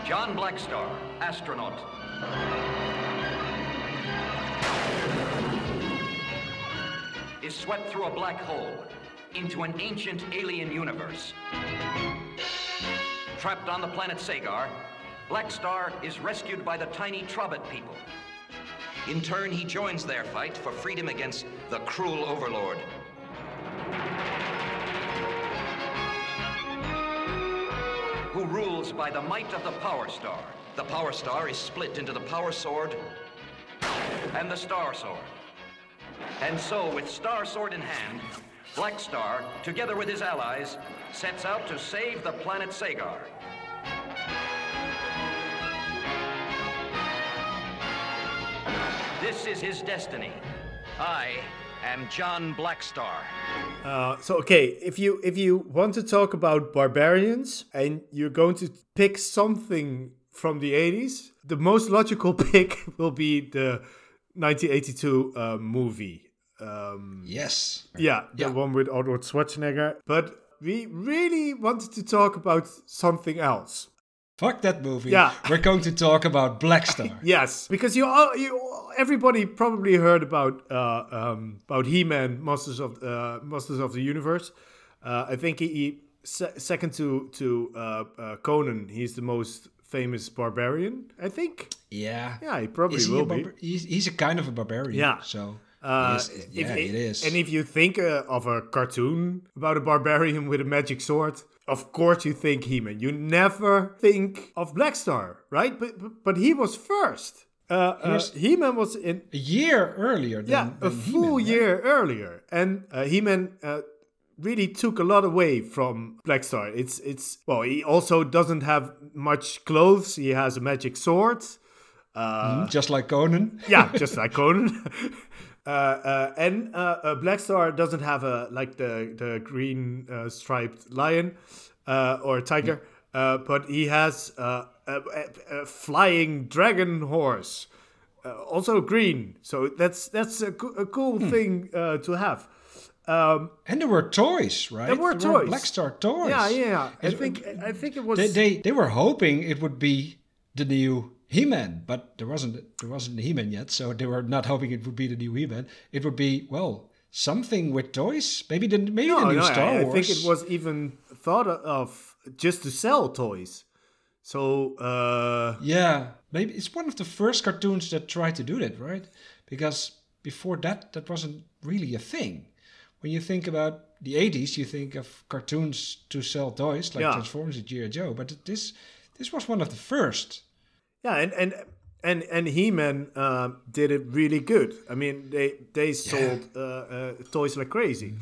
John Blackstar, astronaut. is swept through a black hole into an ancient alien universe. Trapped on the planet Sagar, Black Star is rescued by the tiny Trobbit people. In turn, he joins their fight for freedom against the cruel overlord. Who rules by the might of the Power Star. The Power Star is split into the Power Sword and the Star Sword. And so, with Star Sword in hand, Black Star, together with his allies, sets out to save the planet Sagar. This is his destiny. I am John Blackstar. Uh, so okay, if you if you want to talk about barbarians and you're going to pick something from the 80s, the most logical [LAUGHS] pick will be the 1982 uh, movie. Um, Yes. yeah, the Yeah. one with Arnold Schwarzenegger. But we really wanted to talk about something else. Fuck that movie. Yeah. We're going to talk about Black Star. [LAUGHS] Yes, because you all, you everybody probably heard about uh, um, about He-Man, Masters of uh, Masters of the Universe. Uh, I think he, he se- second to to uh, uh, Conan, he's the most famous barbarian. I think. Yeah. Yeah, he probably he will a be. he's, he's a kind of a barbarian. Yeah. So. Uh, he is- if- yeah, it is. And if you think uh, of a cartoon about a barbarian [LAUGHS] with a magic sword, of course you think He-Man. You never think of Black Star, right? But but, but he was first. Uh, uh, was- He-Man was in a year earlier than, yeah, a than full He-Man, right? year earlier, and uh, He-Man uh, really took a lot away from Black Star. It's it's well, he also doesn't have much clothes. He has a magic sword. Uh, Just like Conan. [LAUGHS] yeah, just like Conan. [LAUGHS] Uh, uh, and uh, uh, Black Star doesn't have a like the the green uh, striped lion uh, or tiger, uh, but he has uh, a, a, a flying dragon horse, uh, also green. So that's that's a, co- a cool Hmm. thing uh, to have. Um, And there were toys, right? There were toys. Black Star toys. yeah, yeah, yeah. I It- think I think it was. They, they they were hoping it would be the new He-Man, but there wasn't there wasn't He-Man yet, so they were not hoping it would be the new He-Man. It would be well something with toys, maybe the maybe the new no, Star I, I think it was even thought of just to sell toys. So uh, Yeah, maybe it's one of the first cartoons that tried to do that, right? Because before that, that wasn't really a thing. When you think about the 80s, you think of cartoons to sell toys like Yeah. Transformers and G.I. Joe, but this this was one of the first. Yeah, and and and and He-Man uh, did it really good. I mean, they they sold uh, uh, toys like crazy.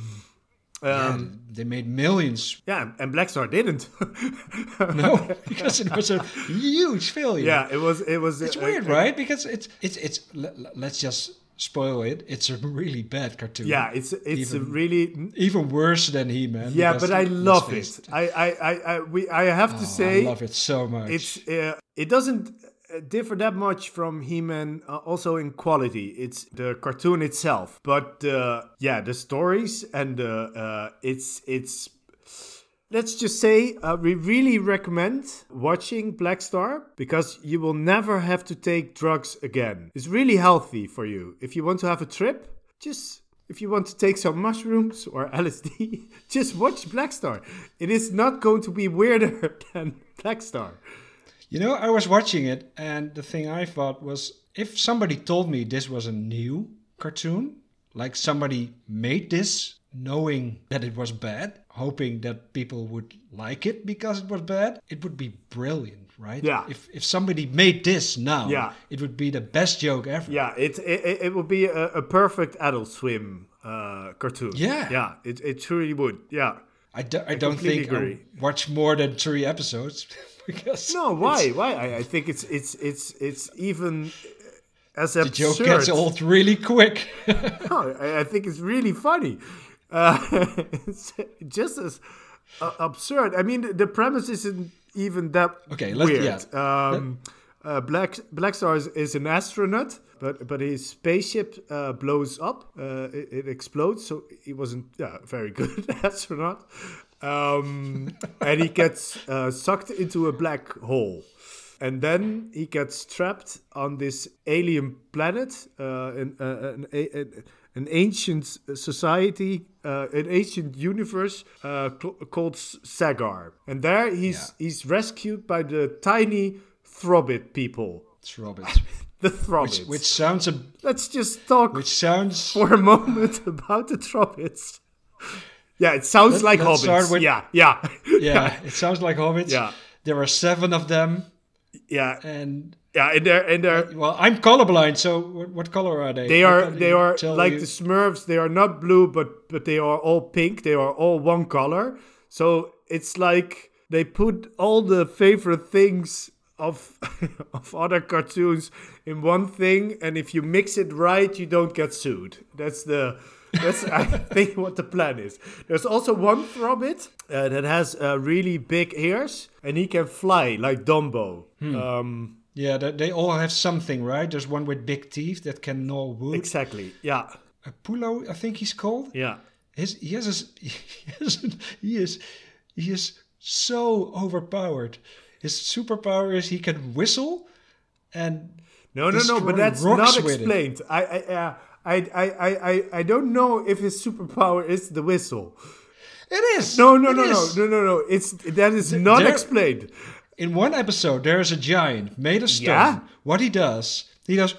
Um, Yeah, they made millions. yeah, and Blackstar didn't. [LAUGHS] No, [LAUGHS] because it was a huge failure. yeah, it was it was. it's uh, weird, uh, right? Because it's it's it's. le- le- Let's just spoil it. It's a really bad cartoon. Yeah, it's it's a really even worse than He-Man. yeah, but I love it. I I I, I we I have to Oh, say I love it so much. it's uh, it doesn't differ that much from He-Man uh, also in quality it's the cartoon itself but uh, yeah the stories and uh, uh, it's it's let's just say uh, we really recommend watching black star because you will never have to take drugs again it's really healthy for you if you want to have a trip just if you want to take some mushrooms or [LAUGHS] LSD, just watch Black Star. It is not going to be weirder [LAUGHS] than Black Star. You know, I was watching it, and the thing I thought was if somebody told me this was a new cartoon, like somebody made this knowing that it was bad, hoping that people would like it because it was bad, it would be brilliant, right? Yeah. If, if somebody made this now, Yeah. it would be the best joke ever. Yeah, it it, it would be a, a perfect Adult Swim uh, cartoon. Yeah. yeah, it, it truly would. Yeah. I, do, I, don't think agree. I watch more than three episodes [LAUGHS] [LAUGHS] because No, why? Why? I, I think it's it's it's it's even as absurd. the absurd. joke gets old really quick. [LAUGHS] No, I, I think it's really funny. Uh, [LAUGHS] it's just as uh, absurd. I mean, the, the premise isn't even that Okay, let's- weird. yeah. Um, uh, Black Black Star is, is an astronaut, but but his spaceship uh, blows up. Uh, it, it explodes, so he wasn't yeah very good astronaut. Um, and he gets uh, sucked into a black hole. And then he gets trapped on this alien planet, uh, an, uh, an, an, an ancient society, uh, an ancient universe uh, called Sagar, and there he's he's rescued by the tiny Throbbit people. It's Robert. [LAUGHS] The which, Throbbits. which sounds a Let's just talk which sounds for a moment [LAUGHS] about the Throbbits. Yeah, it sounds Let- like hobbits. with- yeah, yeah, [LAUGHS] yeah, it sounds like hobbits. Yeah. There are seven of them, yeah, and yeah. And they're and they're uh, well, I'm colorblind, so what, what color are they? They are they are like you? the Smurfs. They are not blue, but but they are all pink. They are all one color. So it's like they put all the favorite things of [LAUGHS] of other cartoons in one thing, and if you mix it right, you don't get sued. That's the that's I think what the plan is. There's also one Throbbit uh, that has uh, really big ears, and he can fly like Dumbo. Hmm. Um, Yeah, they, they all have something, right? There's one with big teeth that can gnaw wood. exactly. Yeah. A Pulo, I think he's called. Yeah. His, he has a, [LAUGHS] he, has a, he is he is so overpowered. His superpower is he can whistle, and No, no, no, but that's not explained. I, I, uh, I, I, I, I, I don't know if his superpower is the whistle. it is. No, no, It no, no, is. no, no, no. It's that is not there- explained. In one episode, there is a giant made of stone. Yeah? What he does, he goes,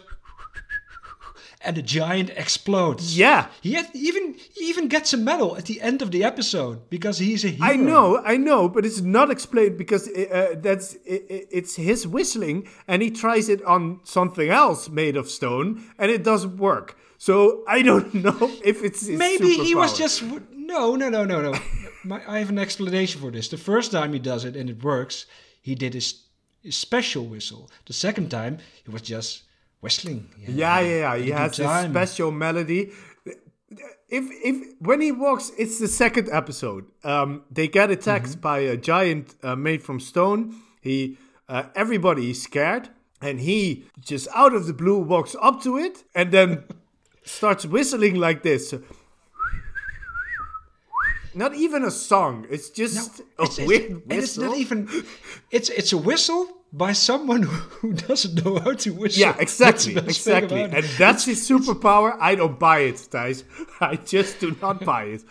and the giant explodes. Yeah, He had, even he even gets a medal at the end of the episode because he's a hero. I know, I know, but it's not explained because uh, that's i i- it's his whistling, and he tries it on something else made of stone, and it doesn't work. So I don't [LAUGHS] know if it's Maybe he was just no, no, no, no, no. [LAUGHS] My, I have an explanation for this. The first time he does it and it works, he did his, his special whistle. The second time, he was just whistling. Yeah, yeah, yeah. He has this special melody. If if when he walks, it's the second episode. Um, they get attacked Mm-hmm. by a giant uh, made from stone. He uh, everybody is scared, and he just out of the blue walks up to it and then [LAUGHS] starts whistling like this. Not even a song. It's just a It's, it's, weird and it's not whistle. even. It's it's a whistle by someone who, doesn't know how to whistle. Yeah, exactly, exactly. And that's his superpower. I don't buy it, Thijs. [LAUGHS] I just do not buy it.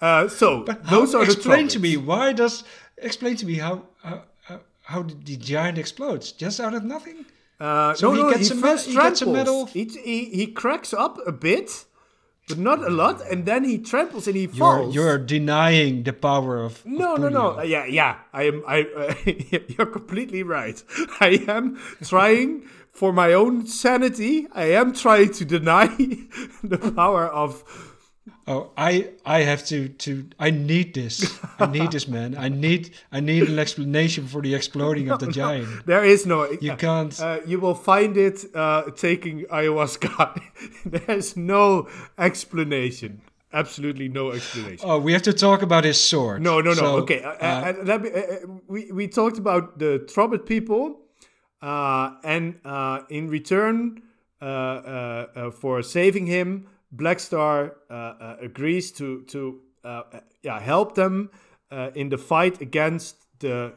Uh, so those How- are the explain to me why does explain to me how how, how, how did the giant explodes just out of nothing? Uh, So no, he no, gets he a he gets a medal. He, he he cracks up a bit, but not a lot, and then he tramples and he You're falls. you're denying the power of of no, no, no. Uh, yeah, yeah. I am. I. Uh, [LAUGHS] you're completely right. I am trying for my own sanity. I am trying to deny [LAUGHS] the power of Oh, I I have to to I need this. I need this man. I need I need an explanation for the exploding of the [LAUGHS] giant. There is no. You can't. Uh, you will find it uh, taking ayahuasca. [LAUGHS] There's no explanation. Absolutely no explanation. Oh, we have to talk about his sword. no, no, no. So, okay. Uh, uh, uh, let me, uh, uh, we we talked about the Trobbit people, uh, and uh, in return uh, uh, uh, for saving him, Blackstar uh, uh, agrees to to uh, yeah help them uh, in the fight against the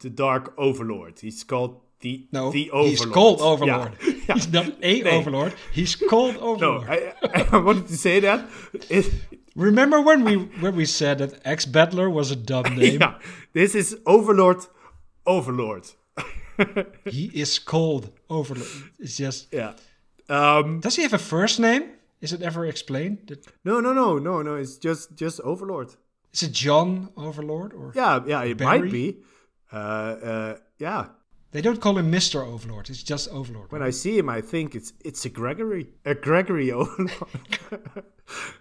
the Dark Overlord. He's called the no, the Overlord. he's called Overlord. [LAUGHS] Yeah. He's not a. Overlord. He's called [LAUGHS] No, Overlord. I, [LAUGHS] I wanted to say that. It, Remember when we when we said that Axe Battler was a dumb name? yeah, this is Overlord. Overlord. He is called Overlord. It's just. Yeah. Um, Does he have a first name? Is it ever explained? That- no, no, no, no, no. It's just just Overlord. Is it John Overlord or? Yeah, yeah. It Barry? might be. Uh, uh, yeah. They don't call him Mister Overlord. It's just Overlord. When I see him, I think it's it's a Gregory, a Gregory [LAUGHS] Overlord.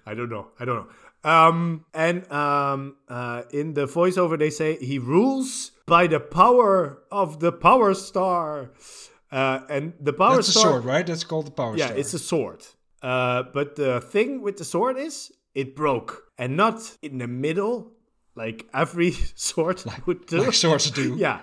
I don't know. I don't know. Um, and um, uh, in the voiceover, they say he rules by the power of the Power Star. Uh, and the Power That's a Star. sword, right? That's called the Power Yeah, Star. Yeah, it's a sword. Uh, but the thing with the sword is it broke, and not in the middle, like every [LAUGHS] sword would do. like swords do. [LAUGHS] yeah,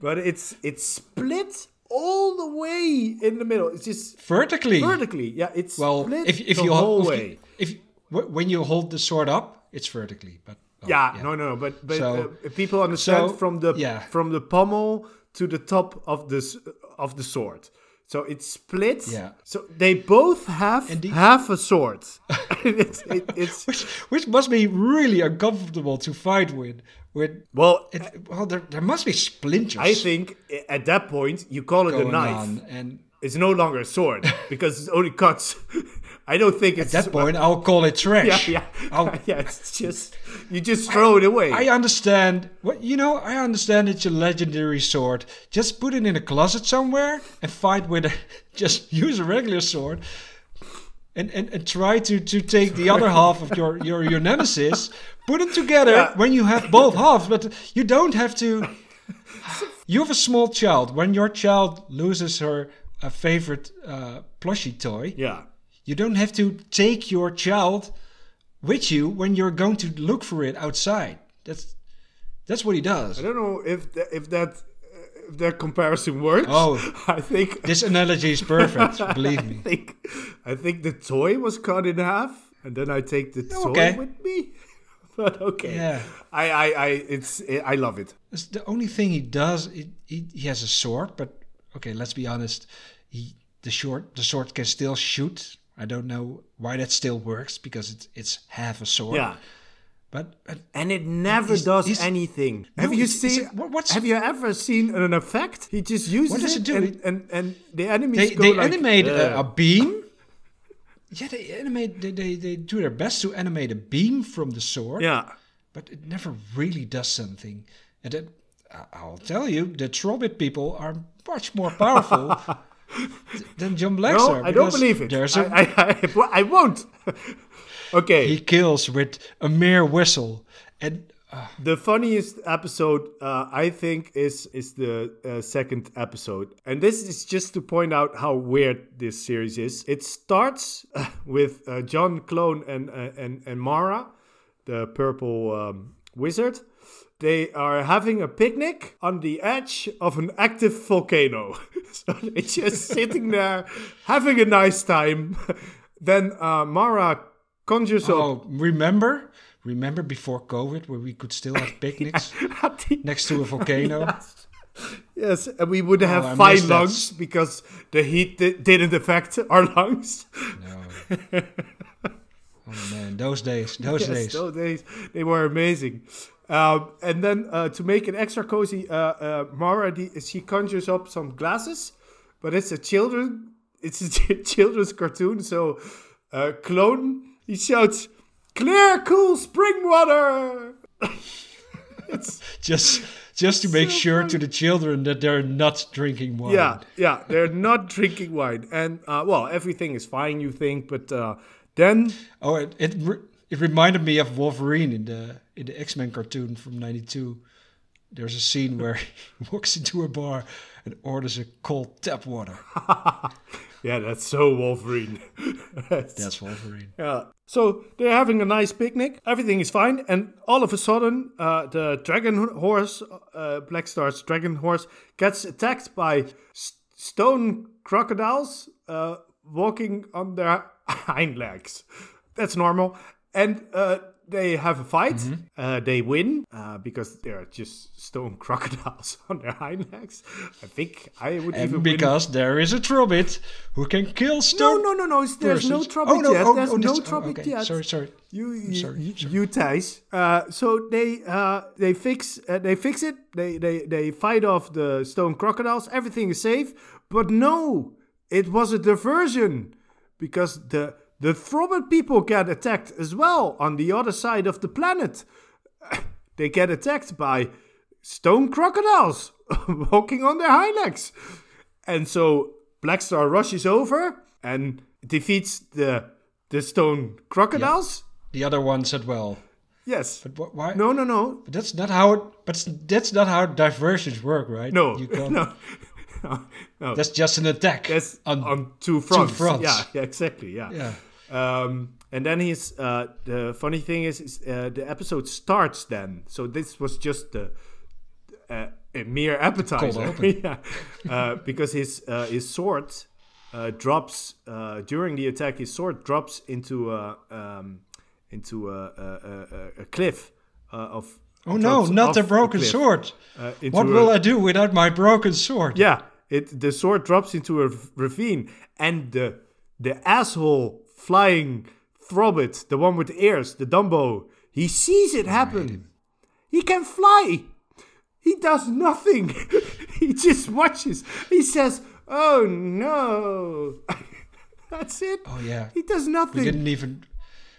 but it's it's split all the way in the middle. It's just Vertically. vertically. Yeah, it's Well, split if if the you whole hold, way. if, you- if when you hold the sword up, it's vertically. But oh, yeah, no, no, but but So- uh, people understand so, from the yeah. from the pommel to the top of this of the sword. So it splits. Yeah. So they both have the- half a sword. [LAUGHS] [LAUGHS] it's, it, it's which, which must be really uncomfortable to fight with. With well. it, well, there, there must be splinters. I think at that point you call it a knife. and It's no longer a sword because it only cuts. [LAUGHS] I don't think it's at that point, I'll call it [LAUGHS] trash. Yeah, yeah, [LAUGHS] yeah. It's [LAUGHS] just you just throw it away. I understand. What you know, I understand it's a legendary sword. Just put it in a closet somewhere and fight with. A, just use a regular sword, and, and, and try to, to take the other half of your your, your nemesis. Put them together Yeah. when you have both halves, but you don't have to. You have a small child. When your child loses her uh, favorite uh, plushie toy, yeah. You don't have to take your child with you when you're going to look for it outside. That's that's what he does. I don't know if th- if that if that comparison works. Oh. [LAUGHS] I think This analogy is perfect, [LAUGHS] believe me. I think I think the toy was cut in half, and then I take the toy Okay. with me. [LAUGHS] But okay, Yeah. I, I, I, it's, I love it. It's the only thing he does. He, he, he has a sword, but okay, let's be honest. He the short the sword can still shoot. I don't know why that still works because it's it's half a sword. Yeah, But, but and it never He's- does he's- anything. No, have you it's seen? a- what- what's- have you ever seen an effect? He just uses What does it do? and, It- and and the enemies they go they like, animate uh, a, a beam. Yeah, they animate. They, they they do their best to animate a beam from the sword. yeah. but it never really does something. And then, I- I'll tell you, the Trobbit people are much more powerful [LAUGHS] than John No, Blackstar. I don't believe it. There's I, a, I, I, [LAUGHS] I won't. [LAUGHS] okay. he kills with a mere whistle, and The funniest episode, uh, I think, is is the uh, second episode, and this is just to point out how weird this series is. It starts uh, [LAUGHS] with uh, John Klone and uh, and and Mara, the purple um, wizard. They are having a picnic on the edge of an active volcano. [LAUGHS] so they're just sitting there having a nice time. then uh, Mara conjures up oh, remember, remember before COVID, where we could still have picnics [LAUGHS] next to a volcano. [LAUGHS] Yes, and we would have Oh, fine missed that. lungs because the heat di- didn't affect our lungs. No. oh man, those days, those yes, days. those days they were amazing. Um, and then uh, to make it extra cozy, uh, uh, Mara the, she conjures up some glasses, but it's a children, it's a [LAUGHS] children's cartoon. So, uh, Klone he shouts, "Clear, cool spring water." [LAUGHS] Just, just to make So sure funny. to the children that they're not drinking wine. Yeah, yeah, they're not drinking wine, and uh, well, everything is fine, you think, but uh, then Oh, it it, re- it reminded me of Wolverine in the in the X Men cartoon from '92. There's a scene where [LAUGHS] he walks into a bar and orders a cold tap water. [LAUGHS] Yeah, that's so Wolverine. [LAUGHS] That's- That's Wolverine. yeah. So they're having a nice picnic. Everything is fine, and all of a sudden, uh, the dragon horse, uh, Black Star's dragon horse, gets attacked by s- stone crocodiles uh, walking on their hind legs. That's normal, and uh, they have a fight. Mm-hmm. Uh, they win uh, because they're just stone [LAUGHS] crocodiles on their hind legs. I think I would even And win because there is a Trobbit who can kill stone. no, no, no. No. There's no trouble oh, no, yet. Oh, There's oh, no oh, okay. yet. Sorry, sorry. You, you, sorry, you, sorry. you Thijs. Uh, so they, uh, they fix, uh, they fix it. They, they, they fight off the stone crocodiles. Everything is safe. But no, it was a diversion because the the Throbbit people get attacked as well on the other side of the planet. [COUGHS] they get attacked by stone crocodiles [LAUGHS] walking on their hind legs. And so Blackstar rushes over and defeats the the stone crocodiles. The other one said, "Well, Yes. but wh- why? No, no, no. But that's not how it. But that's not how diversions work, right? No. you can't. [LAUGHS] no. no. [LAUGHS] No. That's just an attack. That's on, on, two fronts. Two fronts. Yeah, yeah, exactly. Yeah. yeah. Um, and then he's uh, the funny thing is, is uh, the episode starts then. So this was just the uh, a mere appetizer. [LAUGHS] yeah, uh, because his uh, his sword uh, drops uh, during the attack. His sword drops into a um, into a, a, a, a cliff uh, of. Oh no, not a broken sword. uh, What will I do without my broken sword? Yeah, it the sword drops into a ravine, and the the asshole flying Throbbit, the one with the ears, the Dumbo, he sees it happen. He can fly. He does nothing. [LAUGHS] he just watches. He says, "Oh no." [LAUGHS] That's it. Oh yeah. He does nothing. We didn't even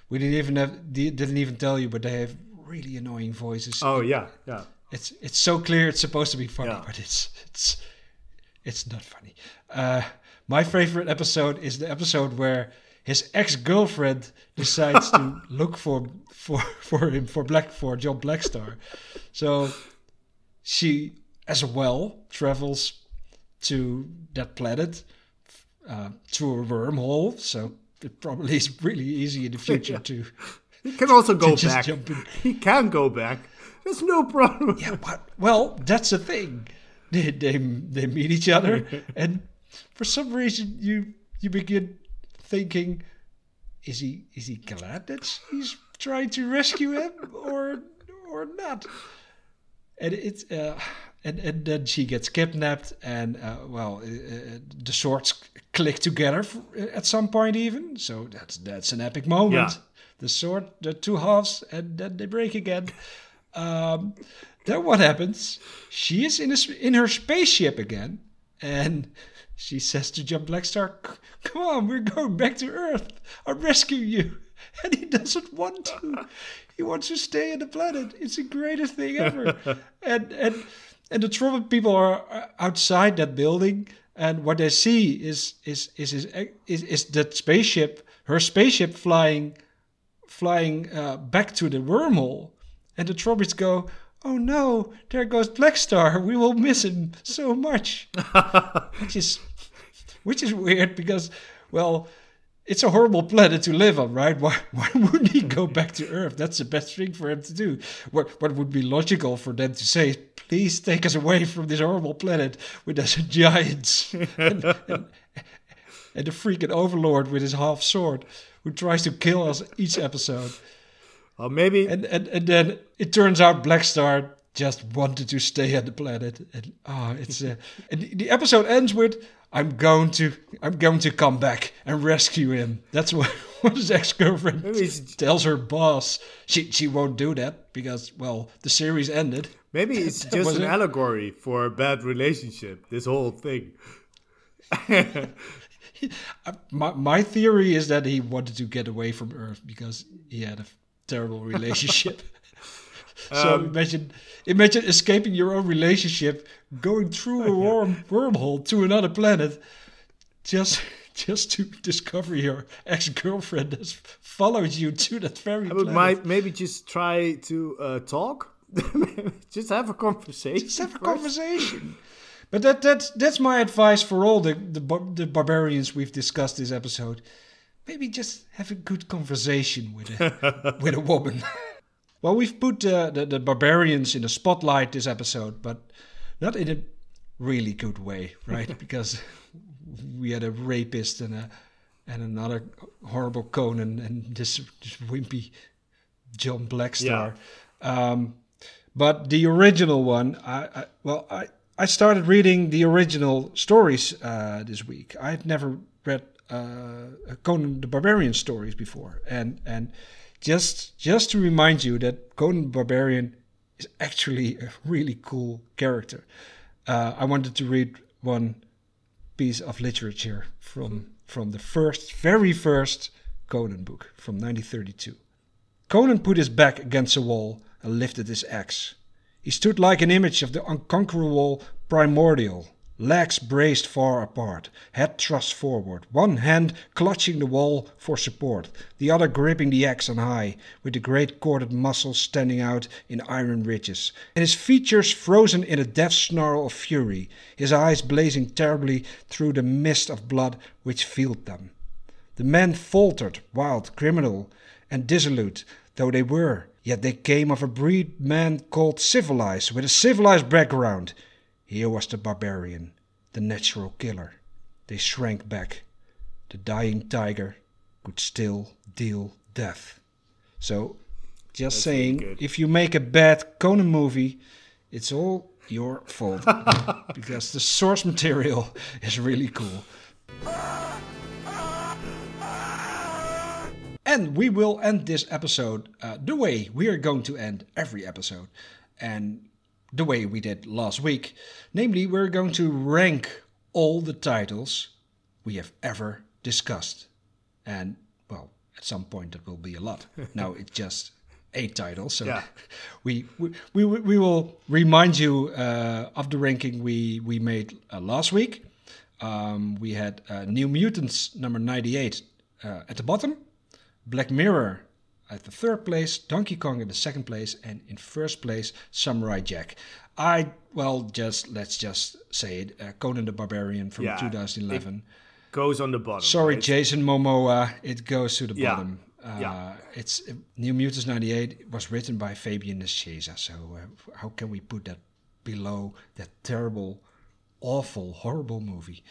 we didn't even have didn't even tell you, but they have really annoying voices. Oh yeah, yeah. It's it's so clear it's supposed to be funny, Yeah. but it's it's it's not funny. Uh, my favorite episode is the episode where his ex girlfriend decides to [LAUGHS] look for for for him for Black for John Blackstar. So she as well travels to that planet uh, through a wormhole. So it probably is really easy in the future [LAUGHS] to He can also go back. He can go back. There's no problem. Yeah, but well, that's the thing. They they they meet each other, [LAUGHS] and for some reason you you begin thinking, is he is he glad that she's trying to rescue him or or not? And it's uh, and and then she gets kidnapped, and uh, well, uh, uh, the swords click together f- at some point even. So that's that's an epic moment. Yeah. The sword, the two halves, and then they break again. Um, then what happens? She is in a, in her spaceship again, and she says to John Blackstar, "C- "Come on, we're going back to Earth. I'll rescue you." [LAUGHS] And he doesn't want to. He wants to stay on the planet. It's the greatest thing ever. [LAUGHS] and and and the trumpet people are uh, outside that building, and what they see is is is is is, is that spaceship, her spaceship flying flying uh, back to the wormhole, and the trumpets go, "Oh no, there goes Blackstar. We will miss him so much." [LAUGHS] which is which is weird because, well, it's a horrible planet to live on, right? [LAUGHS] Why why wouldn't he go back to Earth? That's the best thing for him to do. What what would be logical for them to say? Please take us away from this horrible planet with us [LAUGHS] giants [LAUGHS] and, and, and the freaking overlord with his half sword who tries to kill us each episode. Or maybe And, and and then it turns out Blackstar just wanted to stay on the planet. And oh, it's uh, and the- episode ends with I'm going to I'm going to come back and rescue him. That's what, [LAUGHS] what his ex girlfriend [LAUGHS] tells her boss. She she won't do that because well the series ended. maybe [LAUGHS] it's just an it. allegory for a bad relationship. This whole thing. My my theory is that he wanted to get away from Earth because he had a terrible relationship. So Um, imagine imagine escaping your own relationship, going through a [LAUGHS] worm, wormhole to another planet, just [LAUGHS] just to discover your ex girlfriend has followed you to that very I would might maybe just try to uh, talk. [LAUGHS] just have a conversation. Just have a first. conversation. But that that's that's my advice for all the the, the barbarians we've discussed this episode. Maybe just have a good conversation with a with a woman. Well, we've put uh, the the barbarians in the spotlight this episode, but not in a really good way, right? [LAUGHS] because we had a rapist and a and another horrible Conan and this, this wimpy John Blackstar. Um, but the original one, I, I well, I I started reading the original stories uh, this week. I've never read uh, Conan the Barbarian stories before, and and just just to remind you that Conan Barbarian is actually a really cool character. Uh, I wanted to read one piece of literature from from the first, very first Conan book from 1932. Conan put his back against a wall and lifted his axe. He stood like an image of the unconquerable primordial, legs braced far apart, head thrust forward, one hand clutching the wall for support, the other gripping the axe on high, with the great corded muscles standing out in iron ridges, and his features frozen in a death snarl of fury, his eyes blazing terribly through the mist of blood which filled them. The men faltered, wild, criminal, and dissolute though they were, yet they came of a breed man called civilized, with a civilized background. Here was the barbarian, the natural killer. They shrank back. The dying tiger could still deal death. So, just That's saying, if you make a bad Conan movie, it's all your fault [LAUGHS] because the source material is really cool. And we will end this episode uh, the way we are going to end every episode. And the way we did last week. Namely, we're going to rank all the titles we have ever discussed. And, well, at some point that will be a lot. [LAUGHS] now it's just eight titles. So Yeah. [LAUGHS] we, we, we, we will remind you uh, of the ranking we, we made uh, last week. Um, we had uh, New Mutants number 98 uh, at the bottom, Black Mirror at the third place, Donkey Kong in the second place, and in first place, Samurai Jack. I, well, just let's just say it uh, Conan the Barbarian from Yeah, 2011. Goes on the bottom. Sorry, right? Jason Momoa. It goes to the Yeah. bottom. Uh, Yeah. It's uh, New Mutants '98 was written by Fabian Nicieza. So uh, how can we put that below that terrible, awful, horrible movie?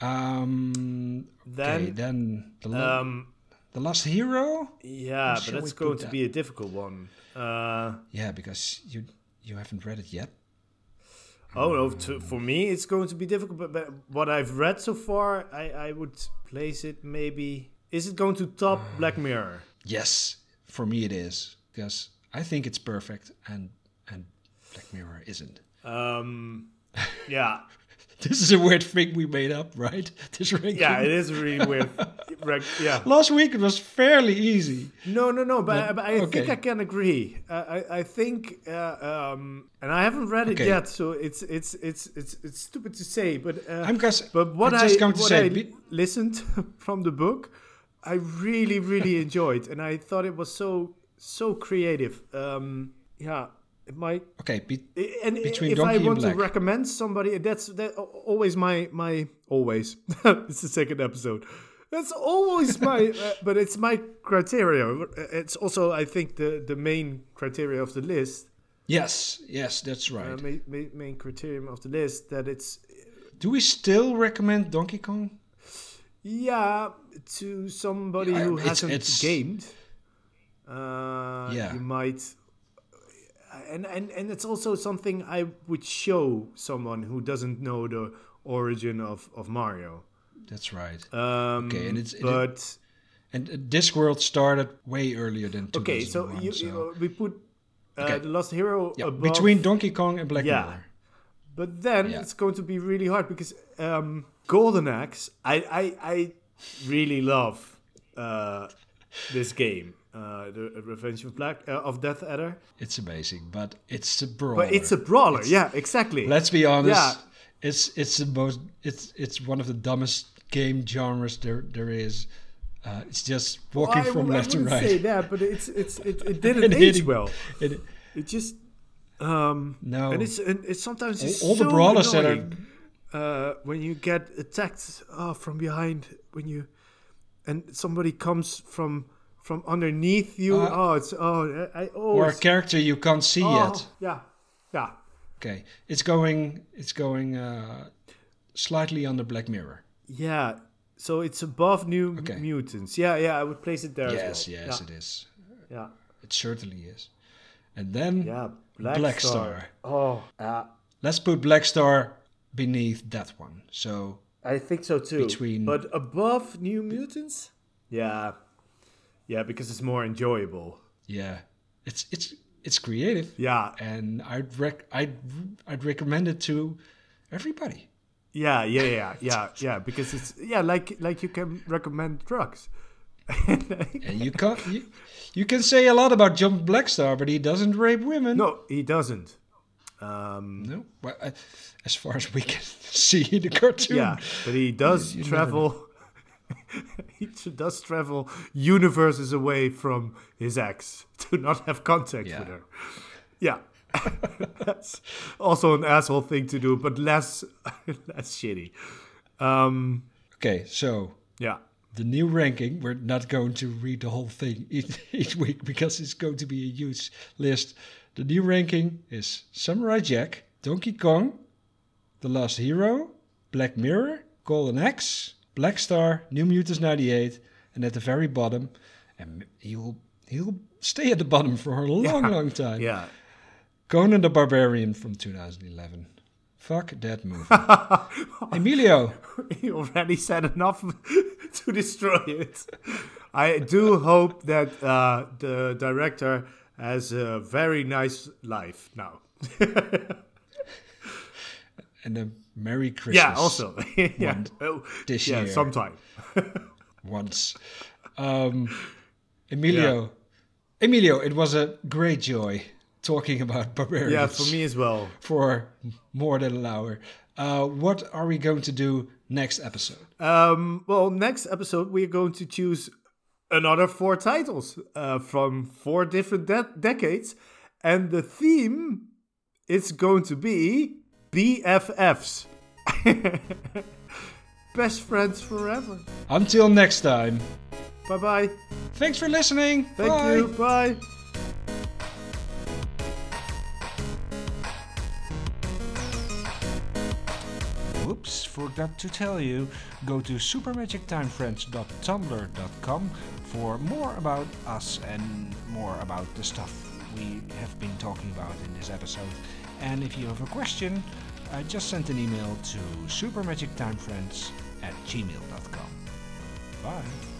Um, okay, Then, then the, Um, the Last Hero. yeah, but that's going to that? be a difficult one. Uh, Yeah, because you you haven't read it yet. oh no, to, for me it's going to be difficult. But, but what I've read so far, I, I would place it maybe. Is it going to top [SIGHS] Black Mirror? Yes, for me it is because I think it's perfect, and and Black Mirror isn't. Um, [LAUGHS] yeah, [LAUGHS] This is a weird thing we made up, right? [LAUGHS] This ranking. yeah, it is really weird. [LAUGHS] Yeah. Last week it was fairly easy. No, no, no. But, But- but I think. I can agree. Uh, I, I think, uh, um, and I haven't read it Okay. yet, so it's it's it's it's it's stupid to say. But uh, I'm guess- But what I'm I going to what say, I be- listened from the book, I really really enjoyed, and I thought it was so so creative. Um, yeah, it might. Okay, be, And Between if Donkey I want to recommend somebody, that's that always my my always. [LAUGHS] it's the second episode. That's always my, [LAUGHS] uh, but it's my criteria. It's also, I think, the the main criteria of the list, yes, yes, that's uh, right. main, main, main criterion of the list that it's Do we still recommend Donkey Kong? yeah to somebody Yeah, who it's- hasn't it's- gamed. Uh, Yeah. you might. And, and and it's also something I would show someone who doesn't know the origin of, of Mario. That's right. Um, Okay, and it's- it- but And uh, Discworld started way earlier than 2001. okay, so you, so- you we put uh, Okay. the Last Hero yeah, above, between Donkey Kong and Black Yeah. Mirror. but then Yeah. it's going to be really hard because um, Golden Axe, I I, I really love uh, this game, uh, the Revenge of Black uh, of Death Adder, It's amazing, but it's a brawler. but it's a brawler. yeah, exactly. Let's be honest. Yeah. It's it's the most it's it's one of the dumbest game genres there there is. Uh, it's just walking Well, from I left to wouldn't right. say that, but it's it's it, it [LAUGHS] didn't age hitting- well. It- It just um No. and it's and it's sometimes it's all, all the so brawlers that are uh, when you get attacked uh, from behind when you and somebody comes from from underneath you. Uh, oh, it's oh I, I or a character you can't see oh, yet. Yeah, yeah, Okay, it's going it's going uh, slightly under Black Mirror. yeah. So it's above New Okay. Mutants. Yeah, yeah. I would place it there. yes, as well. yes, yeah, it is. Yeah, It certainly is. And then yeah. Black, Black Star. Star. Oh, yeah. let's put Black Star beneath that one. So I think so too. Between- but above New Mutants, yeah, yeah, because it's more enjoyable. yeah, it's it's it's creative. Yeah, and I'd rec- I'd I'd recommend it to everybody. yeah, yeah, yeah, yeah, yeah. Because it's yeah, like like you can recommend drugs. [LAUGHS] And you can you, you can say a lot about John Blackstar, but he doesn't rape women. no, he doesn't. Um, no. Well, I, as far as we can [LAUGHS] see in the cartoon. yeah, but he does you never travel. [LAUGHS] he does travel universes away from his ex [LAUGHS] to not have contact Yeah. with her. Yeah. [LAUGHS] That's also an asshole thing to do, but less less shitty. Um, Okay, so yeah. the new ranking. We're not going to read the whole thing each, each week because it's going to be a huge list. The new ranking is Samurai Jack, Donkey Kong, The Last Hero, Black Mirror, Golden Axe, Black Star, New Mutants 98, and at the very bottom, and he'll he'll stay at the bottom for a long, long time. Yeah. Conan the Barbarian from 2011. Fuck that movie. [LAUGHS] Emilio, you already said enough [LAUGHS] to destroy it. I do hope that uh, the director has a very nice life now. [LAUGHS] and a Merry Christmas. [LAUGHS] yeah, also. yeah. Oh, this yeah, year. sometime. [LAUGHS] once. Um, Emilio, Emilio, it was a great joy talking about [LAUGHS] barbarians. Yeah, for me as well. for more than an hour. Uh, what are we going to do next episode? Um, well, next episode we're going to choose another four titles uh, from four different de- decades, and the theme is going to be BFFs, [LAUGHS] best friends forever. Until next time. Bye bye. Thanks for listening. Thank Bye. you. Bye. Oops, forgot to tell you. Go to supermagictimefriends.tumblr.com for more about us and more about the stuff we have been talking about in this episode. And if you have a question, uh, just send an email to supermagictimefriends at gmail.com. Bye.